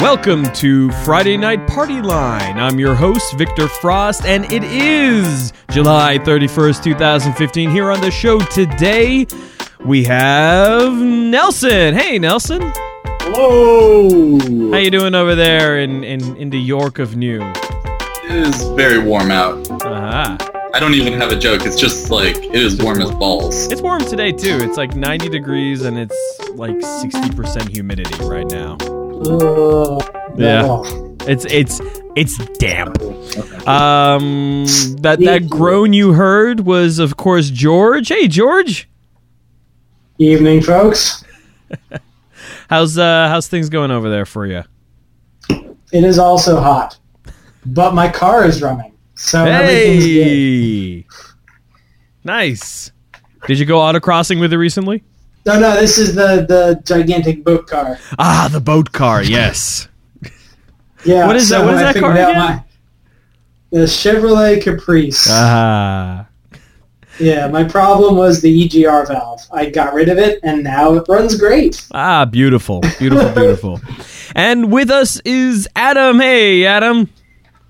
Welcome to Friday Night Party Line. I'm your host, Victor Frost, and it is July 31st, 2015. Here on the show today, we have Nelson. Hey, Nelson. Hello. How you doing over there in, in, in the York of New? It is very warm out. Aha. I don't even have a joke. It's just like it is warm as balls. It's warm today, too. It's like 90 degrees, and it's like 60% humidity right now. Yeah. It's it's it's damp. Um, that that groan you heard was, of course, George. Hey, George, Evening, folks. how's uh how's things going over there for you? It is also hot, but my car is running, so everything's good. Hey, nice. Did you go autocrossing with it recently? No, no, this is the the gigantic boat car. Ah, the boat car. Yes. Yeah. What is that- so what is I that figured car again? my- the Chevrolet Caprice. Ah. yeah, my problem was the EGR valve. I got rid of it, and now it runs great. Ah, beautiful, beautiful, beautiful. And with us is Adam. Hey, Adam.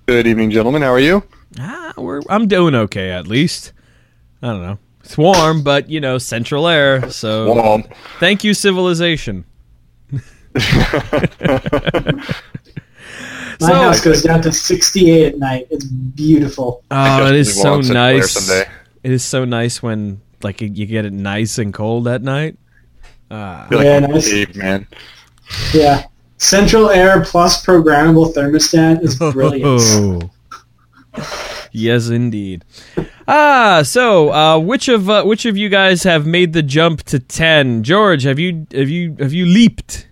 Good evening, gentlemen. How are you? Ah, we're, I'm doing okay at least. I don't know. It's warm, but you know, central air. So Warm. thank you, civilization. My So- house goes down to 68 at night. It's beautiful. Oh, it is so want Central Air nice. It is so nice when like you get it nice and cold at night. Feel like Yeah, I'm a nice. caveman. Yeah. Central Air plus programmable thermostat is oh. brilliant. Oh. yes, indeed. Ah, so uh, which of uh, which of you guys have made the jump to ten? George, have you have you have you leaped?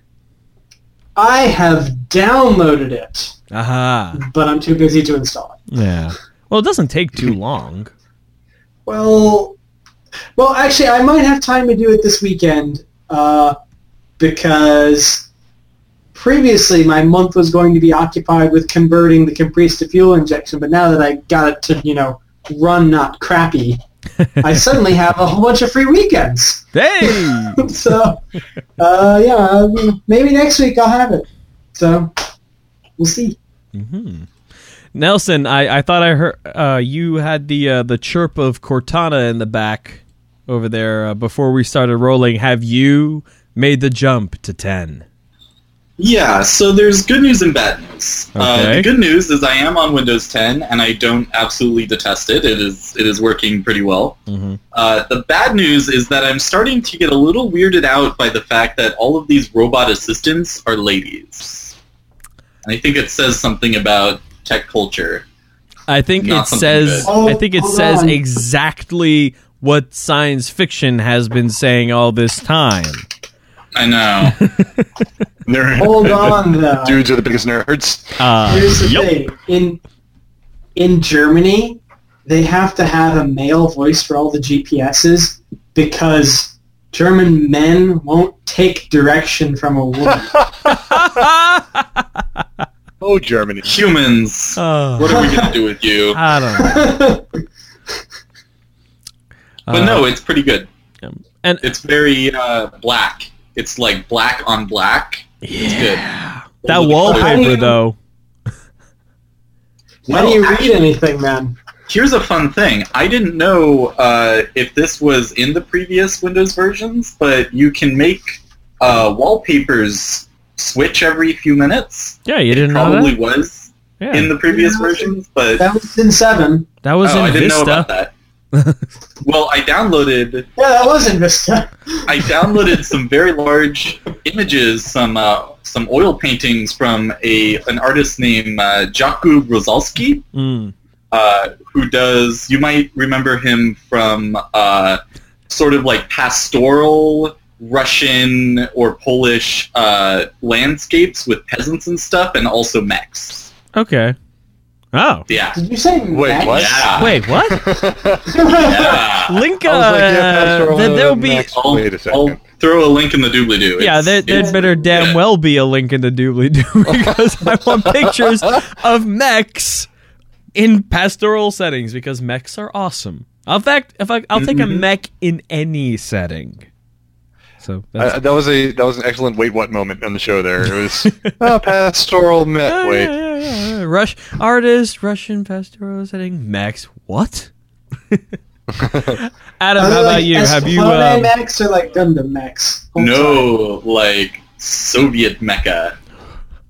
I have downloaded it, Aha. but I'm too busy to install it. Yeah. Well, it doesn't take too long. Well, well, actually, I might have time to do it this weekend uh, because previously my month was going to be occupied with converting the Caprice to fuel injection, but now that I got it to, you know, run not crappy, I suddenly have a whole bunch of free weekends. Hey. so, uh, yeah, um, maybe next week I'll have it. So, we'll see. hmm Nelson, I, I thought I heard uh, you had the uh, the chirp of Cortana in the back over there uh, before we started rolling. Have you made the jump to ten? Yeah. So there's good news and bad news. Uh, the good news is I am on Windows 10 and I don't absolutely detest it. It is it is working pretty well. Mm-hmm. Uh, the bad news is that I'm starting to get a little weirded out by the fact that all of these robot assistants are ladies. And I think it says something about tech culture. I think Not it says. good. I think it says on. exactly what science fiction has been saying all this time. I know. Nerd. Hold on, though. Dudes are the biggest nerds. Uh, Here's the yep. thing. In in Germany, they have to have a male voice for all the GPSs because German men won't take direction from a woman. Oh, Germany. Humans. Oh, What are we gonna do with you? I don't know. But no, it's pretty good. and It's very uh, black. It's like black on black. It's good. that Look wallpaper that. though. Why do you read anything, man? Here's a fun thing. I didn't know uh, if this was in the previous Windows versions, but you can make uh, wallpapers switch every few minutes. Yeah, you didn't know Probably that. was Yeah, in the previous Yeah. versions, but That was in seven. that was oh, in I didn't know about Vista. that. well, I downloaded Yeah, that was in Vista. I downloaded some very large images, some uh, some oil paintings from a an artist named uh, Jakub Rosalski, Mm. uh, who does you might remember him from uh, sort of like pastoral Russian or Polish uh, landscapes with peasants and stuff, and also mechs. Okay. Oh. Yeah, Did you say Wait, Max? what? yeah, Wait, what? yeah. Link. Uh, I like, yeah, pastoral, there- there'll uh, be. I'll, Wait a I'll second. throw a link in the doobly doo. Yeah, there, there'd better damn yeah. well be a link in the doobly doo because I want pictures of mechs in pastoral settings because mechs are awesome. In fact, if I, I'll take a Mhm. mech in any setting. So that's, Uh, that was a that was an excellent wait what moment on the show. There it was oh, pastoral met. Yeah, Wait, yeah, yeah, yeah. Rush artist, Russian pastoral setting. Max, what? Adam, how they about like you? Have you? Esplanade Um, Max or like Gundam Max? I'm sorry. No, like Soviet mecha.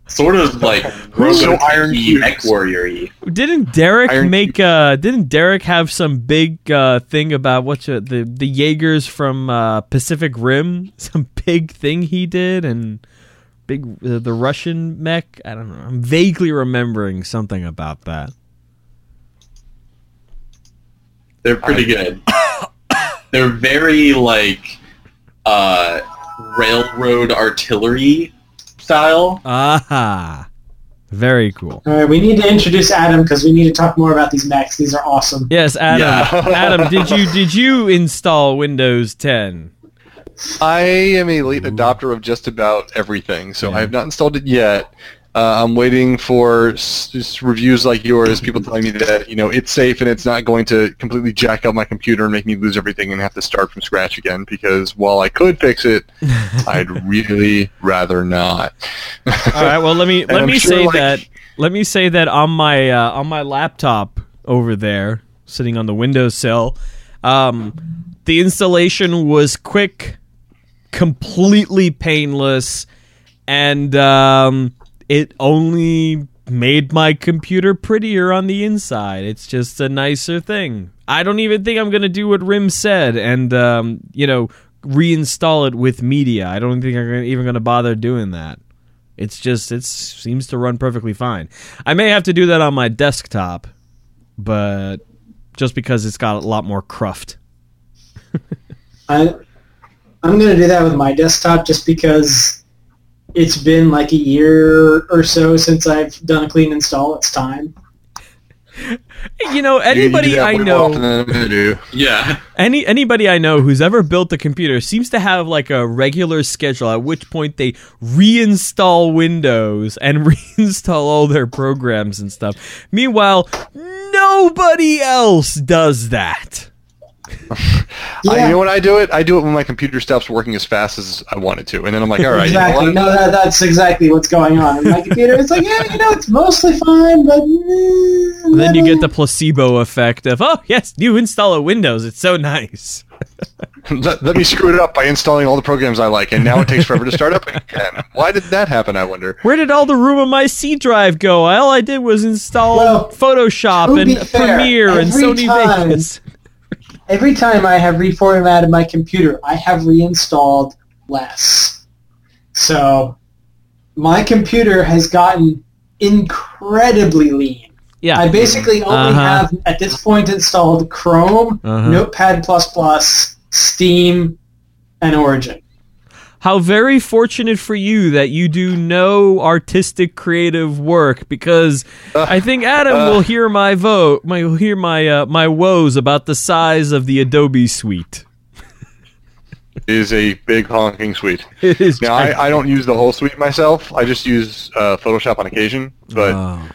Sort of like So Iron Robotech mech warrior didn't Derek Iron make? Uh, didn't Derek have some big uh, thing about what the the Jaegers from uh, Pacific Rim? Some big thing he did and big uh, the Russian mech. I don't know. I'm vaguely remembering something about that. They're pretty good. They're very like uh, railroad artillery style. Aha, very cool. All right, we need to introduce Adam because we need to talk more about these Macs. These are awesome. Yes, Adam. Yeah. Adam, did you did you install Windows 10? I am a late adopter of just about everything, so I have not installed it yet. Uh, I'm waiting for s- s- reviews like yours, people telling me that you know it's safe and it's not going to completely jack up my computer and make me lose everything and have to start from scratch again. Because while I could fix it, I'd really rather not. All right. Well, let me let me sure, say like- that let me say that on my uh, on my laptop over there, sitting on the windowsill, um, the installation was quick, completely painless, and um, it only made my computer prettier on the inside. It's just a nicer thing. I don't even think I'm gonna do what Rim said, and um, you know, reinstall it with media. I don't think I'm even gonna bother doing that. It's just it seems to run perfectly fine. I may have to do that on my desktop, but just because it's got a lot more cruft. I, I'm going to do that with my desktop just because it's been like a year or so since I've done a clean install. It's time. You know, You- you anybody I know, often than I'm gonna do. Yeah. any anybody I know who's ever built a computer seems to have like a regular schedule at which point they reinstall Windows and reinstall all their programs and stuff. Meanwhile, nobody else does that. I, you know when I do it? I do it when my computer stops working as fast as I want it to, and then I'm like, all right, you know exactly. No, that, that's exactly what's going on. In my computer, it's like, yeah, you know, it's mostly fine, but... eh, And then you get the placebo effect of, oh yes, you install a Windows, it's so nice. let, let me screw it up by installing all the programs I like, and now it takes forever to start up again. Why did that happen? I wonder. Where did all the room on my C drive go? All I did was install Well, Photoshop and fair, Premiere and Sony time- Vegas. Every time I have reformatted my computer, I have reinstalled less. So my computer has gotten incredibly lean. Yeah. I basically only Uh-huh. have at this point installed Chrome, Uh-huh. Notepad++, Steam, and Origin. How very fortunate for you that you do no artistic creative work because I think Adam uh. will hear my vote, my will hear my uh, my woes about the size of the Adobe suite. is a big honking suite. It is Now, I, I don't use the whole suite myself. I just use uh, Photoshop on occasion, but Oh.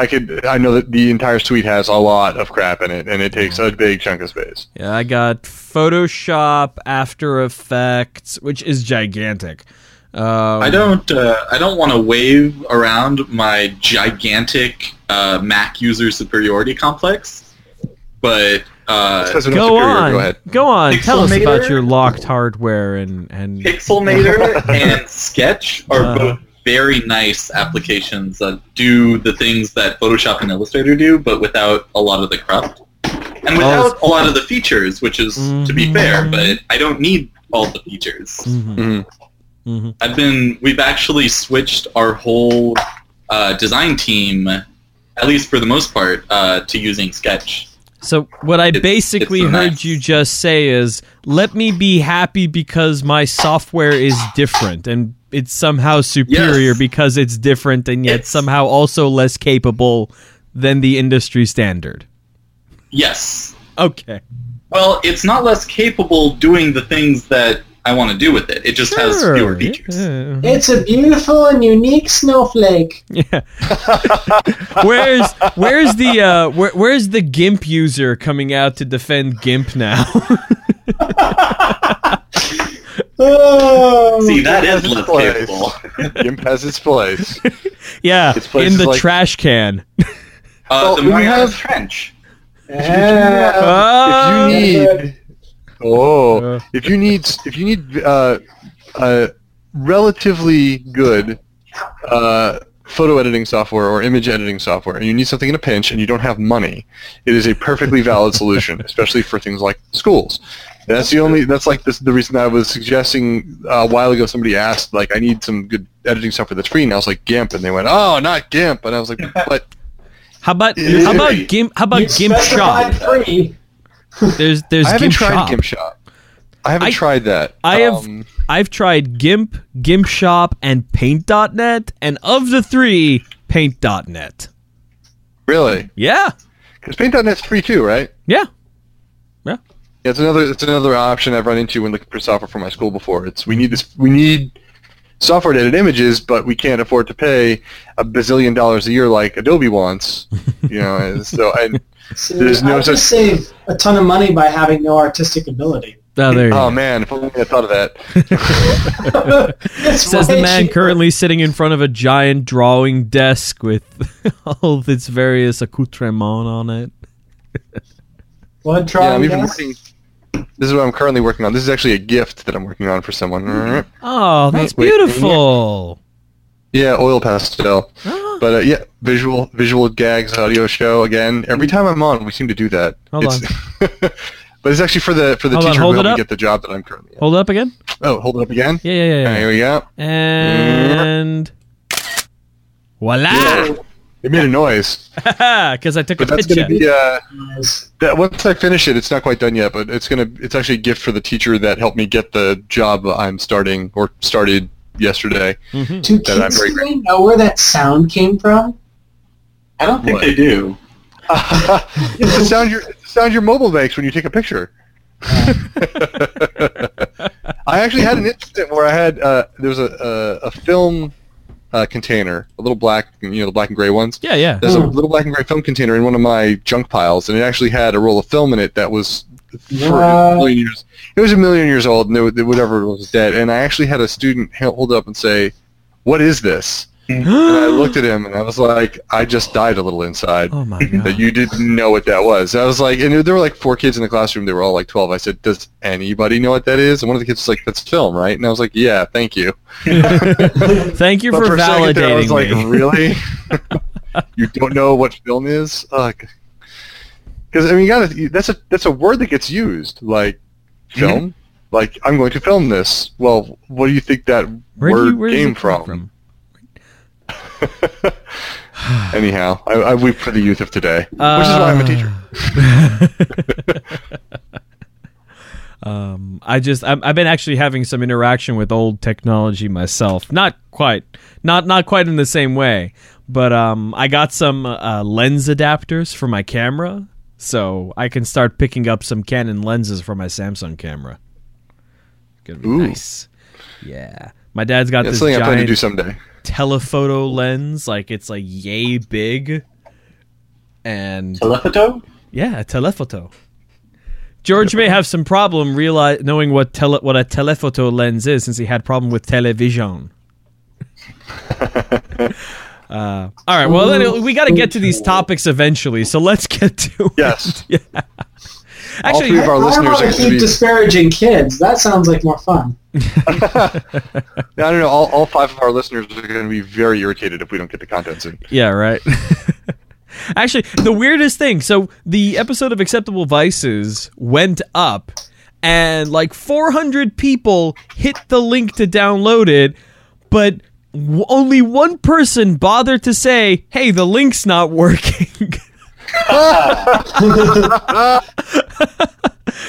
I could. I know that the entire suite has a lot of crap in it, and it takes a big chunk of space. Yeah, I got Photoshop, After Effects, which is gigantic. Um, I don't. Uh, I don't want to wave around my gigantic uh, Mac user superiority complex, but uh, Says they're not Go superior. on, Go ahead. go on. Tell us about your locked hardware and and Pixelmator and Sketch are Uh-huh. both very nice applications that do the things that Photoshop and Illustrator do, but without a lot of the cruft. And without a lot of the features, which is, to be fair, Mhm. but I don't need all the features. Mhm, Mhm. mhm. I've been, we've actually switched our whole uh, design team, at least for the most part, uh, to using Sketch. So what I basically it's heard nice. you just say is, "Let me be happy because my software is different and it's somehow superior Yes. because it's different and yet It's- somehow also less capable than the industry standard." Yes. Okay. Well, it's not less capable doing the things that I want to do with it. It just has fewer features. Yeah. It's a beautiful and unique snowflake. Yeah. where's where's the uh where, where's the GIMP user coming out to defend GIMP now? Oh, See, that is Has its place. capable. GIMP has its place. Yeah, It's places in the like- trash can. Uh, Well, the we have- Trench. yeah. Oh, if you need, oh, Uh. if you need, if you need uh, uh, relatively good uh, photo editing software or image editing software, and you need something in a pinch, and you don't have money, it is a perfectly valid solution, especially for things like schools. And that's the only. That's like this, the reason I was suggesting uh, a while ago. Somebody asked, like, I need some good editing software that's free, and I was like, GIMP, and they went, Oh, not GIMP, and I was like, But how about how about. Gimp? How about You Gimp Shop? free. There's there's I haven't Gimp tried Shop. GIMP Shop. I haven't I- tried that. I have Um, I've tried GIMP, GIMP Shop, and Paint.net, and of the three, Paint.net. really. Yeah, Because Paint.net's free too, right? yeah, yeah. Yeah, it's another it's another option I've run into when looking for software for my school before. It's we need this we need software to edit images, but we can't afford to pay a bazillion dollars a year like Adobe wants. You know, and so and See, There's no I just such- save a ton of money by having no artistic ability. Oh, there you oh go. man, if only I thought of that. Says the man cheaper. currently sitting in front of a giant drawing desk with all of its various accoutrements on it. What Yeah, drawing I'm even desk? working. This is what I'm currently working on. This is actually a gift that I'm working on for someone. Mm-hmm. Oh, that's Wait, beautiful. Yeah, oil pastel. Ah, But uh, yeah, visual visual gags audio show again. Every time I'm on, we seem to do that. Hold It's- but it's actually for the for the Hold on, teacher hold helped me get the job that I'm currently at. Hold it up again. Oh, hold it up again. Yeah, yeah, yeah. Yeah. here we go. And voila! It made a noise, Because I took a but that's picture. gonna be uh, that once I finish it, it's not quite done yet, but it's gonna it's actually a gift for the teacher that helped me get the job I'm starting or started yesterday. Mhm. Do That I'm kids very really know where that sound came from? I don't think What? they do. it's the sound your it's the sound your mobile makes when you take a picture. I actually had an incident where I had uh, there was a a, a film uh, container, a little black, you know, the black and gray ones. Yeah, yeah. There's a Hmm. little black and gray film container in one of my junk piles, and it actually had a roll of film in it that was for a uh, million years. It was a million years old, and it, whatever was dead. And I actually had a student hold up and say, "What is this?" And I looked at him, and I was like, "I just died a little inside." Oh my that you didn't know what that was. I was like, and there were like four kids in the classroom. They were all like 12. I said, does anybody know what that is? And one of the kids was like, that's film, right? And I was like, yeah, thank you. Thank you But for, a there, I was validating like, me. really? you don't know what film is? Because I mean, you gotta, that's a that's a word that gets used, like film. Like I'm going to film this. Well, what do you think that Where word you, where came come from? Anyhow, I, I weep for the youth of today, which is why I'm a teacher. teacher. um, I just I'm, I've been actually having some interaction with old technology myself. Not quite, not not quite in the same way, but um, I got some uh, lens adapters for my camera, so I can start picking up some Canon lenses for my Samsung camera. Gonna be Ooh. nice. Yeah. My dad's got That's this something I plan to giant do someday. telephoto lens, like it's like yay big, and Telephoto? yeah, a telephoto. George may have some problem realize knowing what tele what a telephoto lens is, since he had problem with television. Uh, all right, well then we got to get to these topics eventually, so let's get to Yes. it. Yeah. All Actually, three of our I listeners are to going to keep be. disparaging kids. That sounds like more fun. I don't know. All, all five of our listeners are going to be very irritated if we don't get the content soon. Yeah, right. Actually, the weirdest thing. So the episode of Acceptable Vices went up, and like 400 people hit the link to download it, but w- only one person bothered to say, "Hey, the link's not working."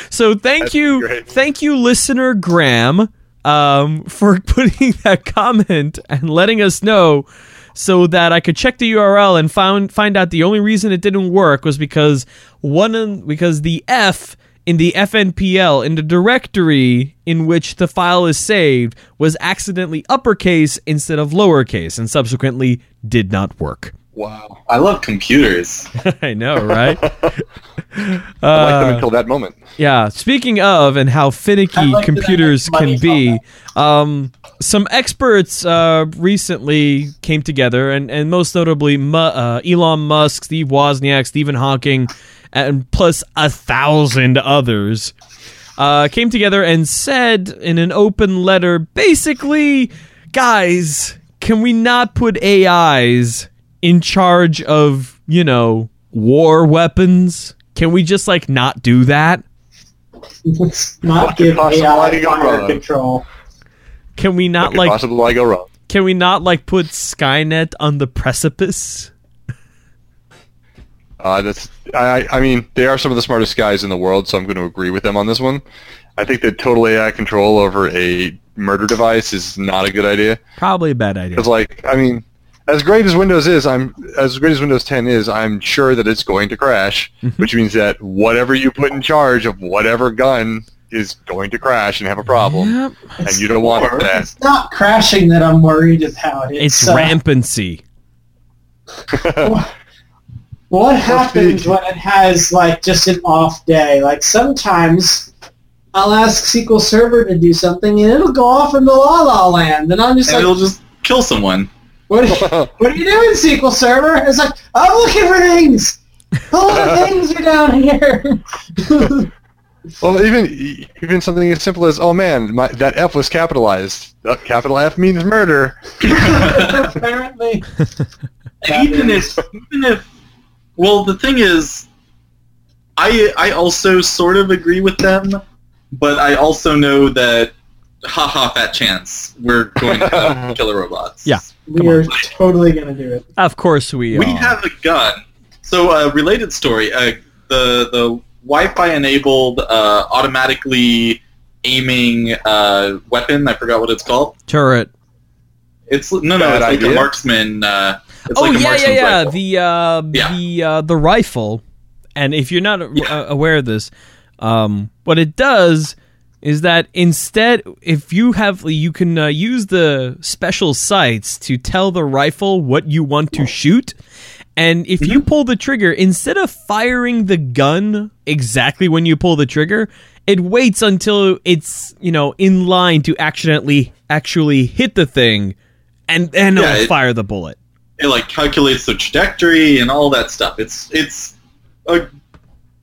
so thank That's you, great. thank you, listener Graham, um, for putting that comment and letting us know so that I could check the URL and found find out the only reason it didn't work was because one because the F in the FNPL in the directory in which the file is saved was accidentally uppercase instead of lowercase and subsequently did not work. Wow. I love computers. I know, right? I liked them until that moment. Yeah. Speaking of, and how finicky like computers can be, um, some experts uh, recently came together, and, and most notably Mu- uh, Elon Musk, Steve Wozniak, Stephen Hawking, and plus a thousand others. Uh, came together and said in an open letter, basically, guys, can we not put AIs in charge of, you know, war weapons? Can we just like not do that? Let's not What give AI go wrong? control. Can we not like possibly go wrong? can we not like put Skynet on the precipice? Uh, that's I, I mean they are some of the smartest guys in the world, so I'm going to agree with them on this one. I think that total AI control over a murder device is not a good idea Probably a bad idea. because, like, I mean, as great as Windows is, I'm as great as Windows 10 is, I'm sure that it's going to crash, Mm-hmm. which means that whatever you put in charge of whatever gun is going to crash and have a problem, Yep. and you don't want Or- that. It's not crashing that I'm worried about. It's uh, rampancy. What happens when it has like just an off day? Like sometimes I'll ask SQL Server to do something and it'll go off into La La Land, and I'm just and like, it'll just kill someone. What, what are you doing, SQL Server? It's like, I'm looking for things. All the things are down here. Well, even even something as simple as, oh man, my, that F was capitalized. Uh, capital F means murder. Apparently. Even if, even if, well, the thing is, I I also sort of agree with them, but I also know that, haha, fat chance, we're going to have killer robots. Yeah. We are totally going to do it. Of course we we are. have a gun. So, a related story: uh, the the Wi-Fi enabled uh, automatically aiming uh, weapon. I forgot what it's called. turret. It's no, no, Bad it's like a marksman. Uh, it's oh like a yeah, yeah, yeah. rifle. The uh, Yeah. the uh, the rifle. And if you're not Yeah. uh, aware of this, um, what it does is that instead, if you have, you can uh, use the special sights to tell the rifle what you want to shoot. And if you pull the trigger, instead of firing the gun exactly when you pull the trigger, it waits until it's you know in line to accidentally actually hit the thing, and then Yeah, it'll it- fire the bullet. it like calculates the trajectory and all that stuff. It's it's a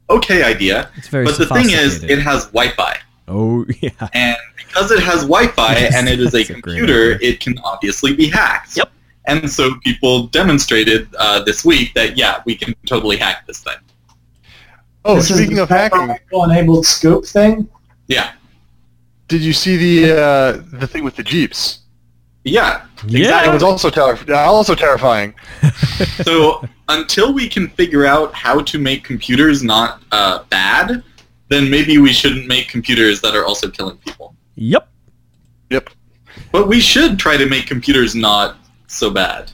okay idea, It's very but the thing is, it has Wi-Fi, Oh yeah. and because it has Wi-Fi Yes, and it is a that's a computer, it can obviously be hacked. Yep. And so people demonstrated uh, this week that yeah, we can totally hack this thing. Oh, This is speaking the of hacking, enabled scope thing. Yeah, did you see the uh, the thing with the jeeps? yeah. Yeah. It was also ter- also terrifying. So until we can figure out how to make computers not uh, bad, then maybe we shouldn't make computers that are also killing people. Yep. Yep. But we should try to make computers not so bad.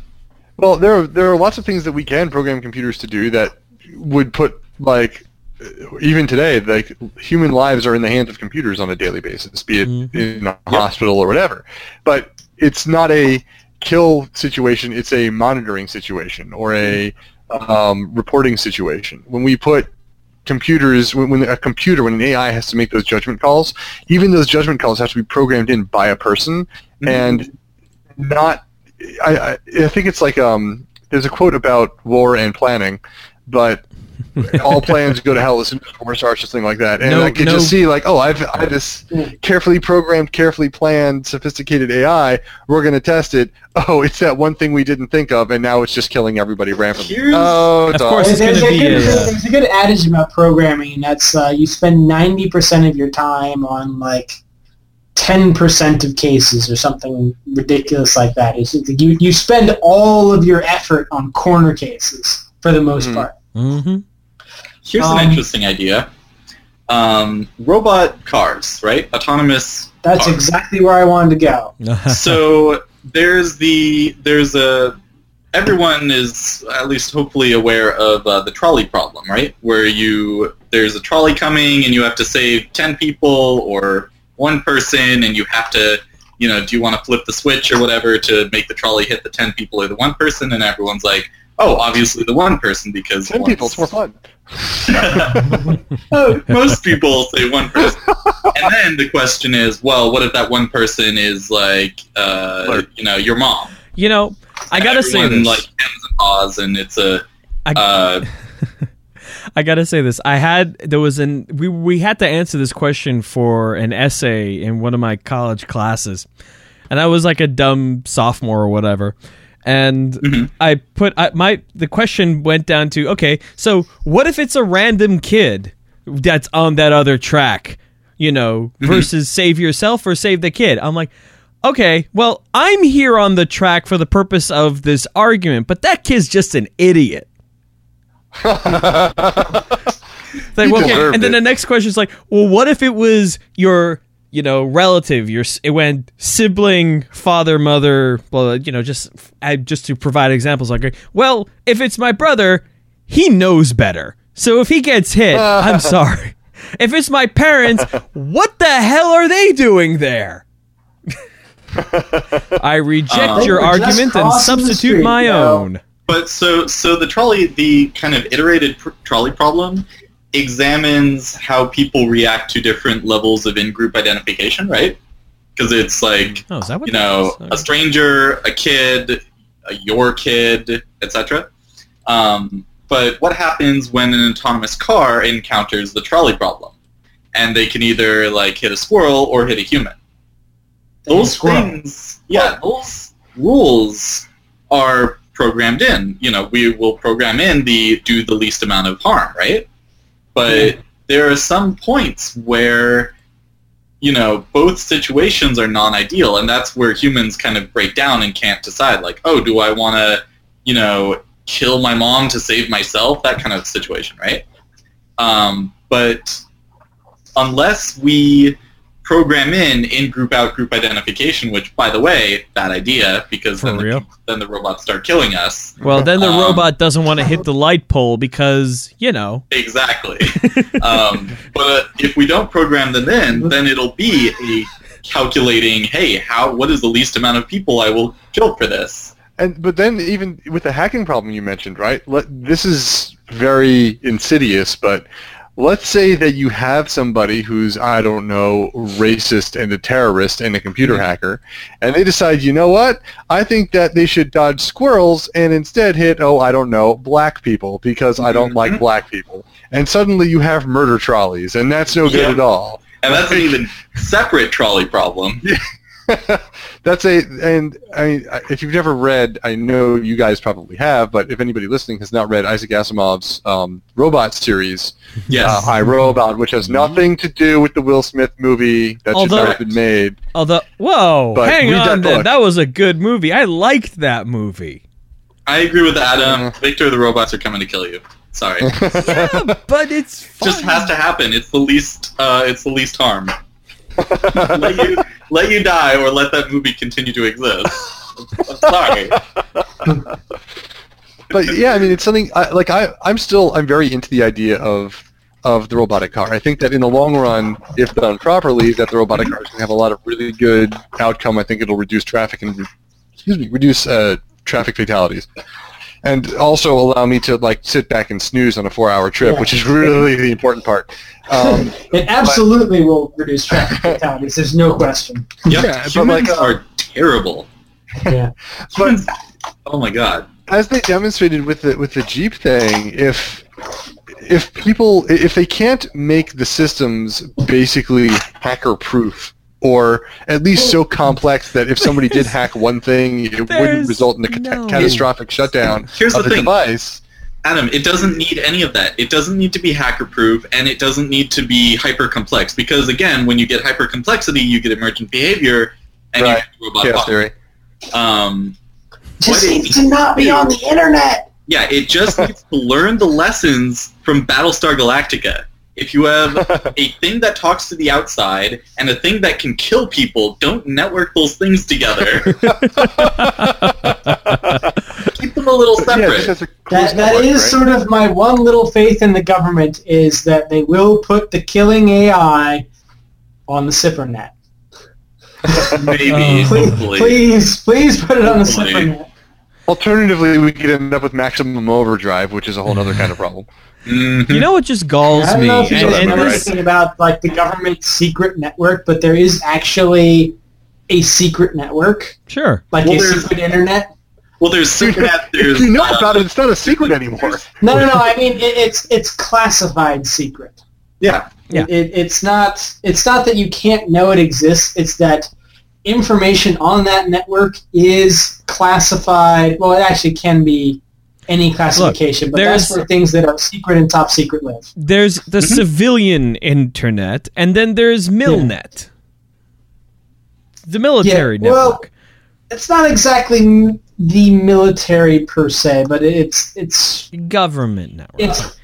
Well, there are, there are lots of things that we can program computers to do that would put like even today like human lives are in the hands of computers on a daily basis, be it Mhm. in a hospital or whatever. But it's not a kill situation; it's a monitoring situation or a um, reporting situation. When we put computers, when, when a computer, when an AI has to make those judgment calls, even those judgment calls have to be programmed in by a person and not. I, I, I think it's like um. There's a quote about war and planning, but all plans go to hell as soon as war starts, or something like that. And No- I could no- just see like, oh, I've I this carefully programmed, carefully planned, sophisticated AI. We're going to test it. Oh, it's that one thing we didn't think of, and now it's just killing everybody randomly. Here's- oh, it's Of course all- it's There's, gonna a be good, a, uh, there's a good adage about programming, and that's uh, you spend 90% of your time on like 10% of cases or something ridiculous like that. It's, it's- you, you spend all of your effort on corner cases for the most Mhm. part. Mm-hmm. Here's Um, an interesting idea. Um, robot cars, right? Autonomous. That's cars. exactly where I wanted to go. so there's the there's a everyone is at least hopefully aware of uh, the trolley problem, right? Where you there's a trolley coming and you have to save ten people or one person, and you have to you know do you want to flip the switch or whatever to make the trolley hit the ten people or the one person? And everyone's like, Oh, obviously the one person because Ten once- people, it's more fun. Oh, Most people say one person. and then the question is, well, what if that one person is like, uh, Blur. you know, your mom? You know, I gotta say this. like hems and haws, and it's a. I- uh, I gotta say this. I had there was an we we had to answer this question for an essay in one of my college classes, and I was like a dumb sophomore or whatever, and Mhm. I put I, my the question went down to okay, so what if it's a random kid that's on that other track, you know, versus save yourself or save the kid? I'm like. Okay, well, I'm here on the track for the purpose of this argument, but that kid's just an idiot. Like, okay. And then the next question is like, well, what if it was your, you know, relative? Your s- it went sibling, father, mother. Well, you know, just I, just to provide examples. Like, well, if it's my brother, he knows better. So if he gets hit, I'm sorry. If it's my parents, what the hell are they doing there? I reject Um, your They were just argument and substitute street, my yo. own. But so so the trolley, the kind of iterated pr- trolley problem, examines how people react to different levels of in-group identification, right? Because it's like Oh, is that what you know is? a stranger, a kid, a your kid, etc. Um, but what happens when an autonomous car encounters the trolley problem, and they can either like hit a squirrel or hit a human? Those things, yeah, those rules are programmed in. You know, we will program in the do the least amount of harm, right? But there are some points where, you know, both situations are non-ideal, and that's where humans kind of break down and can't decide. Like, oh, do I want to, you know, kill my mom to save myself? That kind of situation, right? Um, but unless we program in in-group out-group identification, which, by the way, bad idea because then the, then the robots start killing us. Well, then the Um, robot doesn't want to hit the light pole because, you know. Exactly. um, but if we don't program them in, then it'll be a calculating, hey, how what is the least amount of people I will kill for this? And but then even with the hacking problem you mentioned, right? Let, this is very insidious, but let's say that you have somebody who's I don't know racist and a terrorist and a computer hacker, and they decide, you know what? I think that they should dodge squirrels and instead hit oh I don't know black people because I don't like Mhm. black people, and suddenly you have murder trolleys, and that's no good Yeah. at all. And that's an even separate trolley problem. That's a and I mean, I- if you've never read, I know you guys probably have, but if anybody listening has not read Isaac Asimov's um, robot series, Yes. uh, I Robot, which has nothing to do with the Will Smith movie that should Although- not have been made. Although, whoa, But hang read on that then. That was a good movie. I liked that movie. I agree with Adam. Uh. Victor, the robots are coming to kill you. Sorry. Yeah, but it's fun. Just has to happen. It's the least uh, it's the least harm. let you let you die or let that movie continue to exist. Sorry. but yeah, I mean, it's something I, like I, I'm still I'm very into the idea of of the robotic car. I think that in the long run, if done properly, that the robotic car is going to have a lot of really good outcome. I think it'll reduce traffic and excuse me, reduce uh, traffic fatalities, and also allow me to like sit back and snooze on a four-hour trip, Yeah. which is really the important part. Um, It absolutely will reduce traffic fatalities. There's no question. Yep. Yeah, but Humans like, uh, are terrible. Yeah. but oh my god. as they demonstrated with the with the Jeep thing, if if people if they can't make the systems basically hacker proof or at least so complex that if somebody did hack one thing, it wouldn't result in a cata- no- catastrophic shutdown Here's of the the thing. device. Adam, it doesn't need any of that. It doesn't need to be hacker proof and it doesn't need to be hyper complex because again, when you get hyper complexity, you get emergent behavior and Right. you get robot Chaos bots. theory. Um, Just What needs it to not be on the internet. yeah, it just needs to learn the lessons from Battlestar Galactica. If you have a thing that talks to the outside and a thing that can kill people, don't network those things together. Keep them a little separate. just as a That, that network, is right? sort of my one little faith in the government is that they will put the killing AI on the SIPRnet. Maybe, Uh, Please, hopefully. please, please put it on the Hopefully. SIPRnet. Alternatively, we could end up with maximum overdrive, which is a whole other kind of problem. Mhm. You know what just galls me? I don't me? know if you And, guys and this, anything about like the government secret network, but there is actually a secret network, sure. like Well, a there's- secret internet. Well, there's SIPRnet. There's if you know uh, about it, it's not a secret anymore. No, no, no. I mean, it, it's it's classified secret. yeah. Yeah. It, it's not it's not that you can't know it exists. It's that information on that network is classified. Well, it actually can be any classification, but that's there's- where things that are secret and top secret live. There's the Mm-hmm. civilian internet, and then there's Milnet. The military Yeah, well- network. It's not exactly the military per se, but it's it's Government network. it's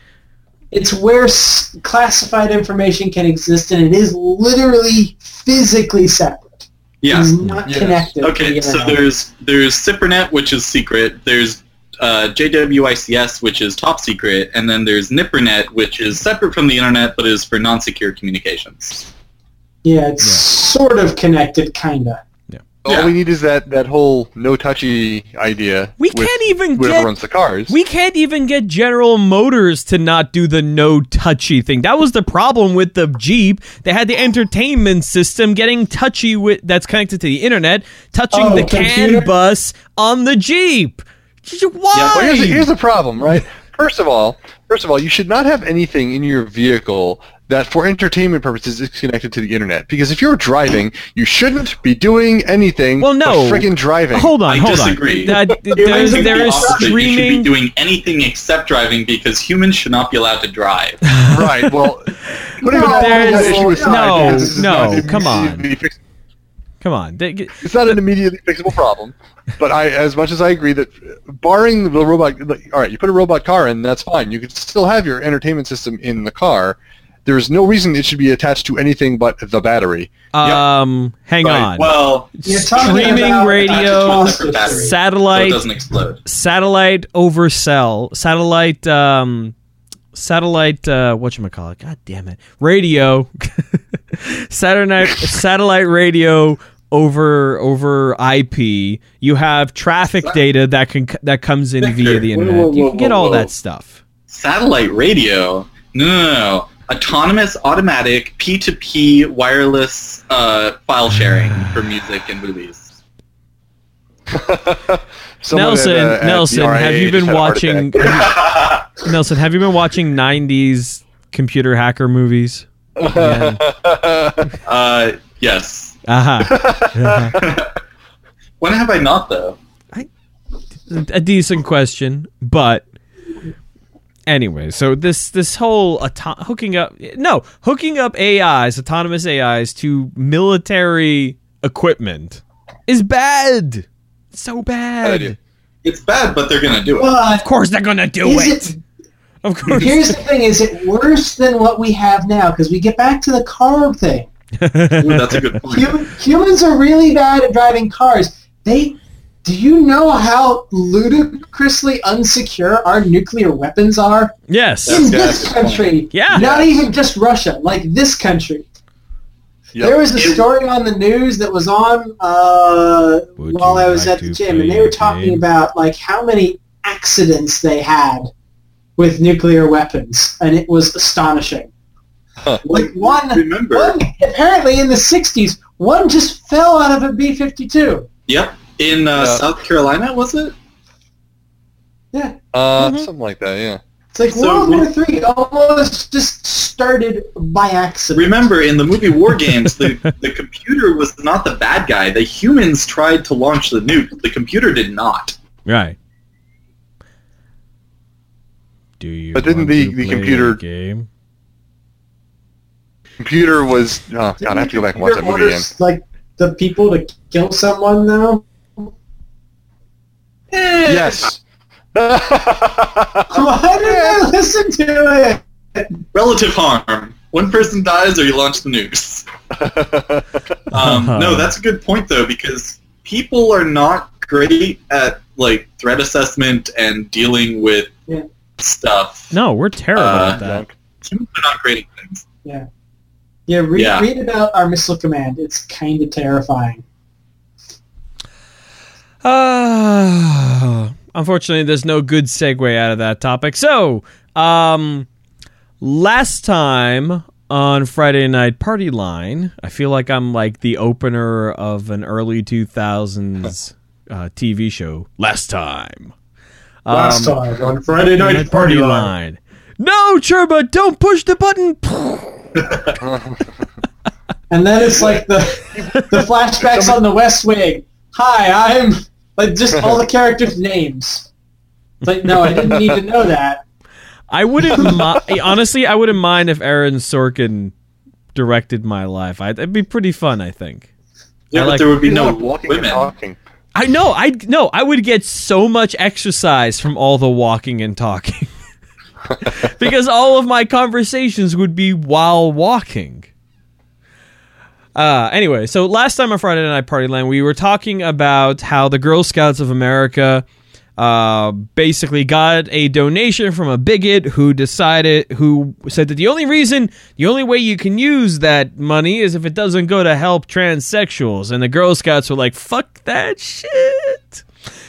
it's where s- classified information can exist, and it is literally physically separate. Yeah. It's not Yes. connected. Okay, the so there's there's SIPRnet, which is secret. There's uh, JWICS, which is top secret, and then there's NIPRnet, which is separate from the internet but is for non-secure communications. yeah, it's Yeah. sort of connected, kinda. Yeah. All Yeah. we need is that, that whole no touchy idea. We with can't even whoever get runs the cars. we can't even get General Motors to not do the no touchy thing. That was the problem with the Jeep. They had the entertainment system getting touchy with that's connected to the internet, touching Oh, the CAN bus on the Jeep. Why? Well, here's, the, here's the problem, right? First of all, first of all, you should not have anything in your vehicle that, for entertainment purposes, is connected to the internet. Because if you're driving, you shouldn't be doing anything. Well, no. freaking driving. hold on, I hold disagree. on. That- I there's think there the is opposite. You should be streaming. doing anything except driving because humans should not be allowed to drive. right. Well, putting No, that there's- issue aside, no, because no, come on. Immediately fix- Come on. It's not an immediately fixable problem, but I, as much as I agree that, barring the robot, like, all right, you put a robot car in, that's fine. You could still have your entertainment system in the car. There's no reason it should be attached to anything but the battery. Um, hang Right, on. Well, Streaming radio, Dr. separate so it satellite, doesn't explode. satellite oversell, satellite, um, satellite. Uh, what you call it? God damn it! Radio, satellite, satellite radio over over IP. You have traffic data that can that comes in Victor, via the whoa, internet. whoa, you can get whoa, all whoa. that stuff. Satellite radio? No, no, no, no. Autonomous, automatic, P2P, wireless uh, file sharing for music and movies. Someone Nelson, at, uh, Nelson, have you been had a heart watching? attack. Nelson, have you been watching '90s computer hacker movies? Yeah. Uh, yes. Uh-huh. when have I not, though? a decent question, but anyway, so this this whole auto- hooking up no hooking up AIs, autonomous AIs to military equipment is bad. It's so Bad It's bad, but they're going to do it. But Of course they're gonna do it. it? Of course. Here's the thing: is it worse than what we have now? Because we get back to the car thing. Ooh, that's a good point. Hum- humans are really bad at driving cars. They, do you know how ludicrously unsecure our nuclear weapons are yes. in this country? Yeah. Not even just Russia, like this country. Yep. There was a story on the news that was on uh, while I was like at the gym, and they were talking game? about like how many accidents they had with nuclear weapons, and it was astonishing. Huh. Like one, Remember, one, apparently in the '60s, one just fell out of a B-52. yep, in uh, Yeah. South Carolina, was it? Yeah, Uh, Mhm. something like that, yeah. It's like So World War Three almost just started by accident. Remember, in the movie War Games, the, the computer was not the bad guy. The humans tried to launch the nuke. The computer did not. Right. Do you? But didn't want the- to the play computer- game? Computer was. Oh, God, I have to go back and watch that movie again. Like the people to kill someone now. Eh, yes. Why did I listen to it? Relative harm. One person dies or you launch the nukes. Um, no, that's a good point, though, because people are not great at, like, threat assessment and dealing with Yeah. stuff. No, we're terrible Uh, at that. Humans are not great at things. Yeah, read, Yeah. read about our missile command. It's kind of terrifying. Uh, unfortunately, there's no good segue out of that topic. So, um, last time on Friday Night Party Line, I feel like I'm like the opener of an early 2000s uh, TV show. Last time. Last Um, time on Friday Night Night Party Line. No, Churba, don't push the button. And then it's like the the flashbacks on the West Wing. Hi, I'm like just all the characters' names. It's like no, I didn't need to know that. I wouldn't mi- honestly. I wouldn't mind if Aaron Sorkin directed my life. I, it'd be pretty fun. I think. Yeah, I but like- there would be no know, walking and women. talking. I know. I no. I would get so much exercise from all the walking and talking, because all of my conversations would be while walking. Uh, anyway, so last time on Friday Night Party Line, we were talking about how the Girl Scouts of America uh, basically got a donation from a bigot who decided, who said that the only reason, the only way you can use that money is if it doesn't go to help transsexuals. And the Girl Scouts were like, fuck that shit.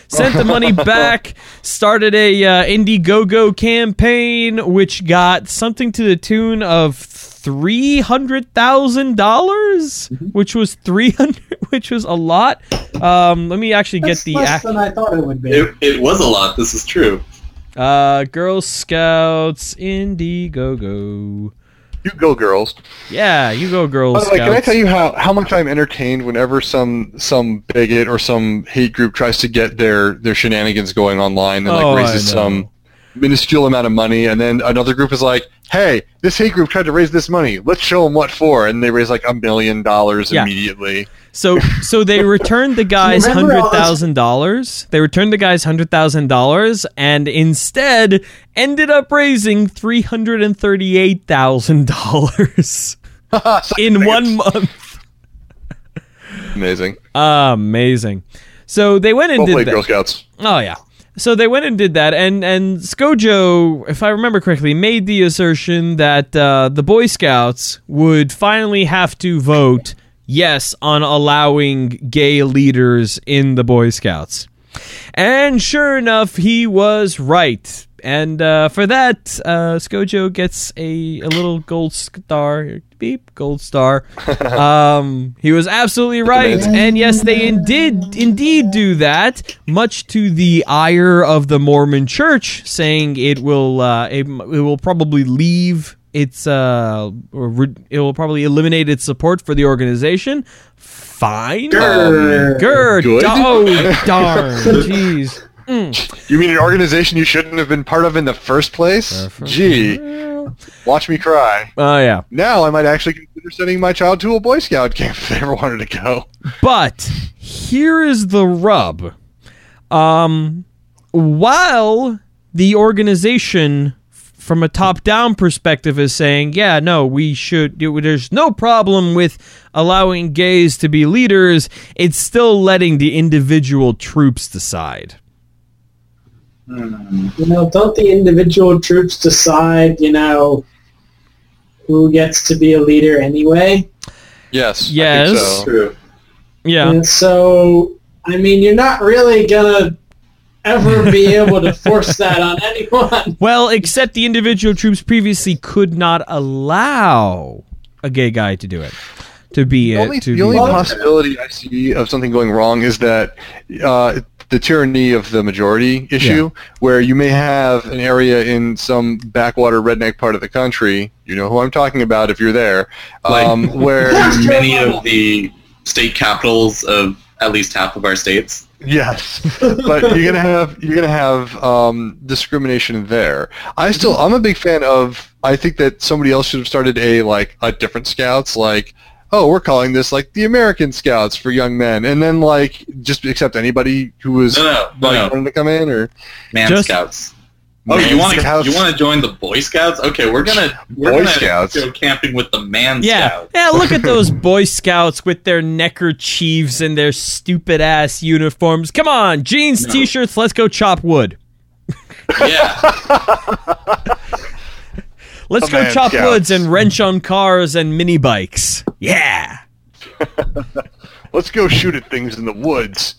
Sent the money back, started a uh, Indiegogo campaign, which got something to the tune of three hundred thousand dollars, which was three hundred, which was a lot. Um, let me actually That's get the less act- than I thought it would be. It, it was a lot. This is true. uh, Girl Scouts Indiegogo. You go, girls. Yeah, you go, girls. By the Scouts. way, can I tell you how, how much I'm entertained whenever some some bigot or some hate group tries to get their, their shenanigans going online and like Oh, I raises some minuscule amount of money, and then another group is like, "Hey, this hate group tried to raise this money. Let's show them what for," and they raise like a million dollars Yeah. immediately. So so they returned the guy's hundred thousand dollars. They returned the guy's hundred thousand dollars and instead ended up raising three hundred and thirty eight thousand dollars in one month. Amazing. Amazing. So they went and Well did that. Girl Scouts. Oh yeah. So they went and did that, and and Skojo, if I remember correctly, made the assertion that uh, the Boy Scouts would finally have to vote yes on allowing gay leaders in the Boy Scouts. And sure enough, he was right. And uh, for that, uh, Skojo gets a, a little gold star. Beep, gold star. um, he was absolutely right. And yes, they did indeed do that, much to the ire of the Mormon Church, saying it will uh, it, it will probably leave its uh, it will probably eliminate its support for the organization. Fine. Grr. Gerd. Good. Oh, darn. Jeez. You mean an organization you shouldn't have been part of in the first place? Gee, watch me cry. Oh, yeah. Now I might actually consider sending my child to a Boy Scout camp if they ever wanted to go. But here is the rub. Um, while the organization, from a top-down perspective, is saying, "Yeah, no, we should. There's no problem with allowing gays to be leaders," it's still letting the individual troops decide. You know, don't the individual troops decide, you know, who gets to be a leader anyway? Yes. I Yes. so. True. Yeah. And so, I mean, you're not really gonna ever be able to force that on anyone. Well, except the individual troops previously could not allow a gay guy to do it. To be The it. only, to the be only possibility I see of something going wrong is that uh, the tyranny of the majority issue, where you may have an area in some backwater redneck part of the country, you know who I'm talking about if you're there, Like- um, where Many of the state capitals of at least half of our states. Yes, but you're gonna have you're gonna have um, discrimination there. I still I'm a big fan of. I think that somebody else should have started a like a different scouts like. Oh, we're calling this like the American Scouts for young men, and then like just accept anybody who was No, no, no, like no. wanting to come in, or Man Just- Scouts. Oh, Man you want to you want to join the Boy Scouts? Okay, we're gonna we're Boy gonna Scouts. go camping with the Man Yeah, Scouts. yeah. Look at those Boy Scouts with their neckerchiefs and their stupid ass uniforms. Come on, jeans, No. t-shirts. Let's go chop wood. Yeah, Let's The go Man chop Scouts. woods and wrench on cars and mini bikes. Yeah. let's go shoot at things in the woods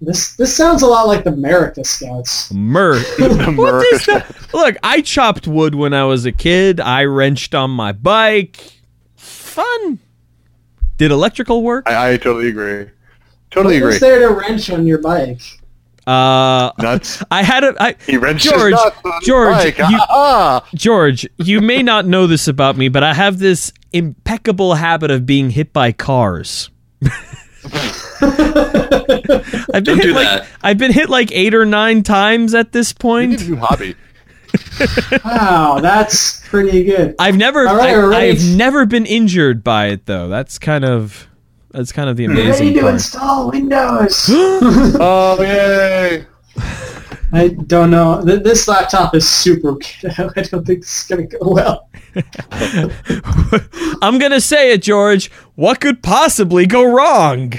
This this sounds a lot like the America Scouts. Mer. what America is that? Look, I chopped wood when I was a kid. I wrenched on my bike. Fun. Did electrical work? I, I totally agree. Totally what agree. was there to wrench on your bike? Uh, Nuts. I had a I, He wrenched George, his nuts on his George, bike. you- Ah, George. You may not know this about me, but I have this impeccable habit of being hit by cars. I've been Don't hit do like that. I've been hit like eight or nine times at this point. need new hobby. Wow, that's pretty good. I've never All right, I, we're. I've never been injured by it though. That's kind of that's kind of the We're ready to part. install Windows. Oh yay! I don't know. This laptop is super good. I don't think this is gonna go well. I'm gonna say it, George. What could possibly go wrong?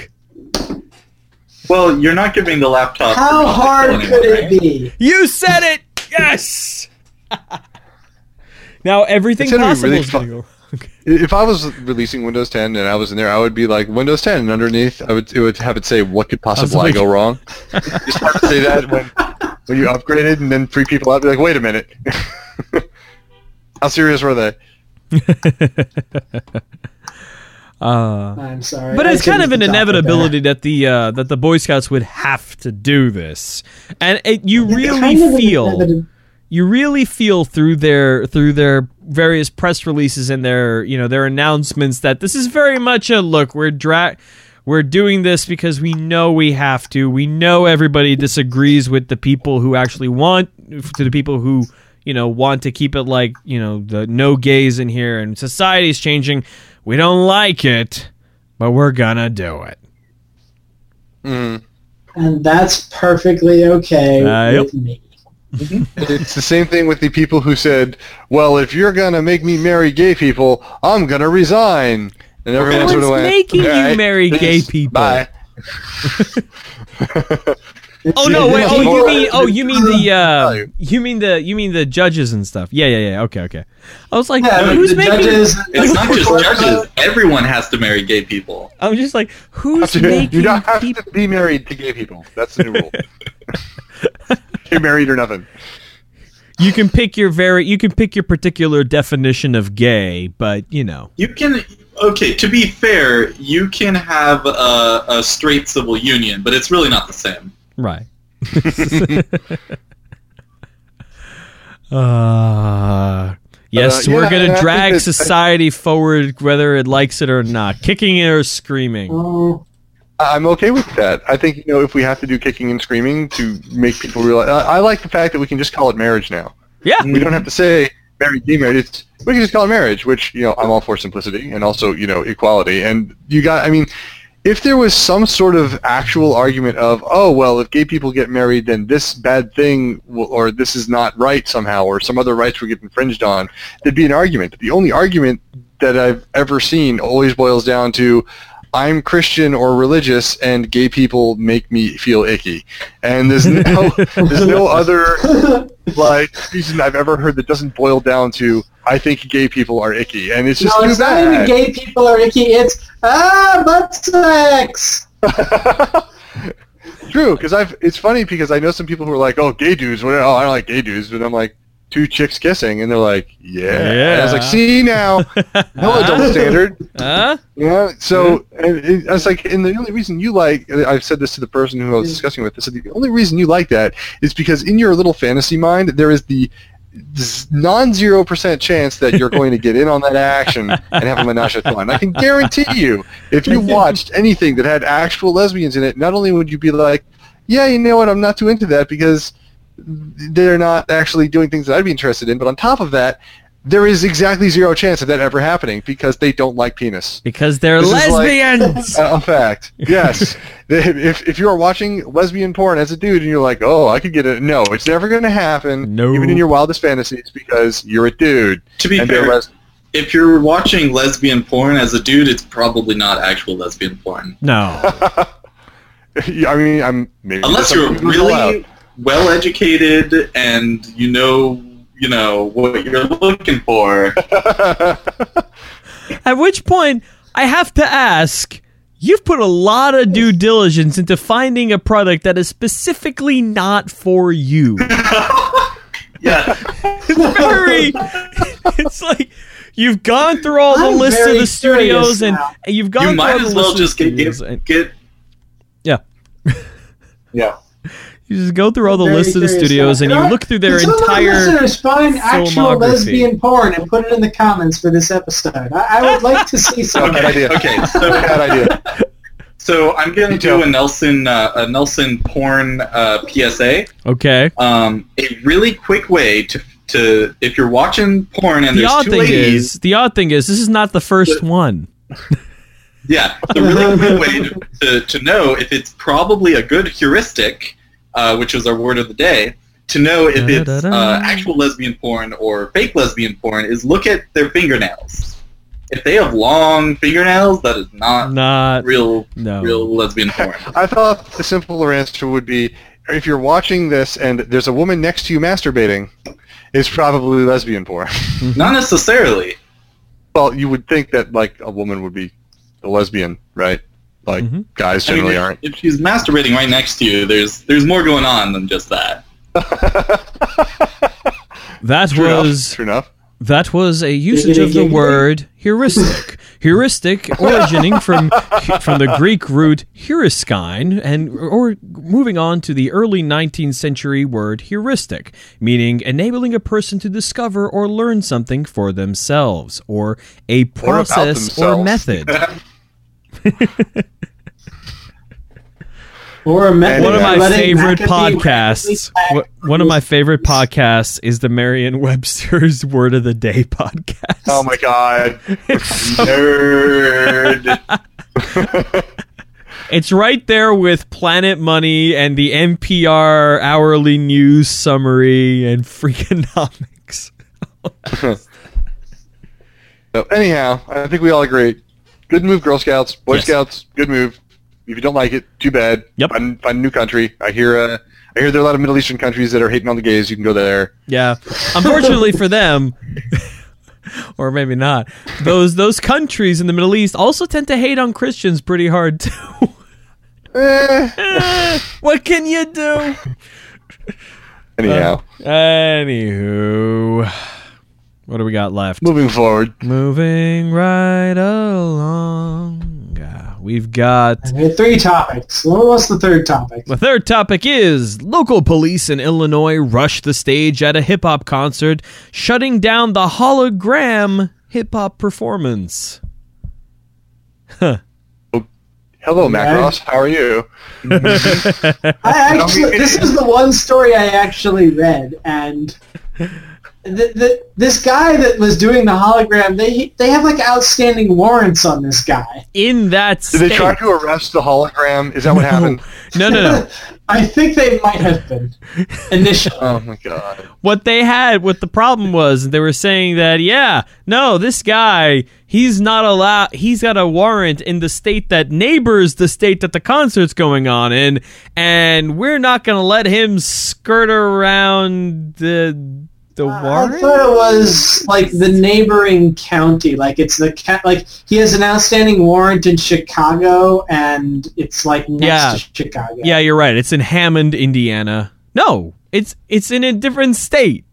Well, you're not giving the laptop. How hard kill could it right? be? You said it. Yes. now everything It's gonna be possible really is gonna go. Okay. If I was releasing Windows 10 and I was in there, I would be like Windows 10, and underneath, I would it would have it say, "What could possibly Possibly. go wrong?" Just have to say that when when you upgraded, and then free people out be like, "Wait a minute, how serious were they?" Uh, I'm sorry. but I it's kind of an inevitability that the uh, that the Boy Scouts would have to do this, and it, you there. really Kind of feel inevitability. You really feel through their through their various press releases and their you know their announcements that this is very much a look we're dra- we're doing this because we know we have to we know everybody disagrees with the people who actually want to the people who you know want to keep it like you know the no gays in here and society's changing we don't like it but we're gonna do it Mm. and that's perfectly okay Uh, yep. with me. It's the same thing with the people who said, "Well, if you're gonna make me marry gay people, I'm gonna resign." And everyone No sort of one's went, making you "All right, marry gay people." Bye. Oh no! Wait. Oh, you mean? Oh, you mean the? Uh, you mean the? You mean the judges and stuff? Yeah, yeah, yeah. Okay, okay. I was like, Yeah, who's the making? judges. It's not just judges. Everyone has to marry gay people. I'm just like, who's you making don't have people? to be married to gay people. That's the new rule. You're married or nothing. You can pick your very. You can pick your particular definition of gay, but you know. You can. Okay, to be fair, you can have a, a straight civil union, but it's really not the same. Right. uh, yes, Uh, we're yeah, gonna drag that- society forward, whether it likes it or not, kicking it or screaming. Oh, I'm okay with that. I think you know if we have to do kicking and screaming to make people realize. I, I like the fact that we can just call it marriage now. Yeah. We don't have to say married, gay married. It's we can just call it marriage, which you know I'm all for simplicity and also you know equality. And you got, I mean, if there was some sort of actual argument of, oh well, if gay people get married, then this bad thing will, or this is not right somehow, or some other rights will get infringed on, there'd be an argument. The only argument that I've ever seen always boils down to. I'm Christian or religious, and gay people make me feel icky. And there's no, there's no other like reason I've ever heard that doesn't boil down to I think gay people are icky, and it's just no, too it's not even gay people are icky. It's ah butt sex. True, because I've it's funny because I know some people who are like, oh, gay dudes, what? Oh, I don't like gay dudes, but I'm like, two chicks kissing, and they're like, yeah. And I was like, see now, no double standard. Huh? Yeah. So hmm? and it, I was like, and the only reason you like, I've said this to the person who I was hmm. discussing with. I said the only reason you like that is because in your little fantasy mind there is the non-zero percent chance that you're going to get in on that action and have a menage a trois. I can guarantee you, if you watched anything that had actual lesbians in it, not only would you be like, yeah, you know what, I'm not too into that because they're not actually doing things that I'd be interested in, but on top of that, there is exactly zero chance of that ever happening because they don't like penis. Because they're This is like- lesbians. Uh, a fact. Yes. if, if you're watching lesbian porn as a dude and you're like, oh, I could get it. No, it's never going to happen. No. Even in your wildest fantasies because you're a dude. To be fair, les- if you're watching lesbian porn as a dude, it's probably not actual lesbian porn. no. I mean, I'm maybe Unless there's you're some allowed. really well educated and you know, you know what you're looking for. At which point, I have to ask you've put a lot of due diligence into finding a product that is specifically not for you. Yeah. It's very. It's like you've gone through all the I'm lists of the studios and and you've gone you through might all the as well lists of just get, get, and- get yeah. yeah. You just go through all the Very lists of the studios now. and You you look through their Can some of our entire. listeners find actual filmography. lesbian porn and put it in the comments for this episode. I, I would like to see some. Bad idea. Okay, so Bad idea. so I'm gonna do a Nelson uh, a Nelson porn uh, PSA. Okay. Um, a really quick way to to if you're watching porn and The there's odd two thing ladies. is, the odd thing is, this is not the first one. Yeah, the really quick way to, to, to know if it's probably a good heuristic, uh, which was our word of the day, to know if it's uh, actual lesbian porn or fake lesbian porn is look at their fingernails. If they have long fingernails, that is not Not real no. real lesbian porn. I thought the simpler answer would be if you're watching this and there's a woman next to you masturbating, it's probably lesbian porn. not necessarily. well, you would think that like a woman would be a lesbian, right? Like Mhm. guys I mean, generally if, aren't. if she's masturbating right next to you, there's there's more going on than just that. That True enough. was True enough. that was a usage of the Giggity, giggity. word heuristic. heuristic originating from from the Greek root heuriskein and or moving on to the early 19th century word heuristic, meaning enabling a person to discover or learn something for themselves or a process or, themselves. method. Or a method One of my for favorite podcasts. randomly One of my favorite podcasts is the Merriam-Webster's Word of the Day podcast. Oh my god. So Nerd. It's right there with Planet Money and the NPR hourly news summary and Freakonomics. So anyhow, I think we all agree. Good move, Girl Scouts, Boy Yes. Scouts. Good move. If you don't like it, too bad. Yep. Find, find a new country. I hear. Uh, I hear there are a lot of Middle Eastern countries that are hating on the gays. You can go there. Yeah. Unfortunately for them, or maybe not, those those countries in the Middle East also tend to hate on Christians pretty hard too. Eh. What can you do? Anyhow, Anywho, what do we got left? moving forward. Moving right along. We've got We three topics. What's the third topic? The third topic is local police in Illinois rush the stage at a hip hop concert, shutting down the hologram hip hop performance. Hello, Yeah. Macross. How are you? I actually, this is the one story I actually read, and the, the, this guy that was doing the hologram, they they have like outstanding warrants on this guy. In that state. Did they try to arrest the hologram? Is that what happened? No, no, no. I think they might have been initially. Oh my god. what they had, what the problem was, they were saying that, yeah, no, this guy, he's not allowed, he's got a warrant in the state that neighbors the state that the concert's going on in, and we're not going to let him skirt around the the uh, I thought it was like the neighboring county. Like it's the ca- like he has an outstanding warrant in Chicago, and it's like next Yeah. to Chicago. Yeah, you're right. It's in Hammond, Indiana. No, it's it's in a different state.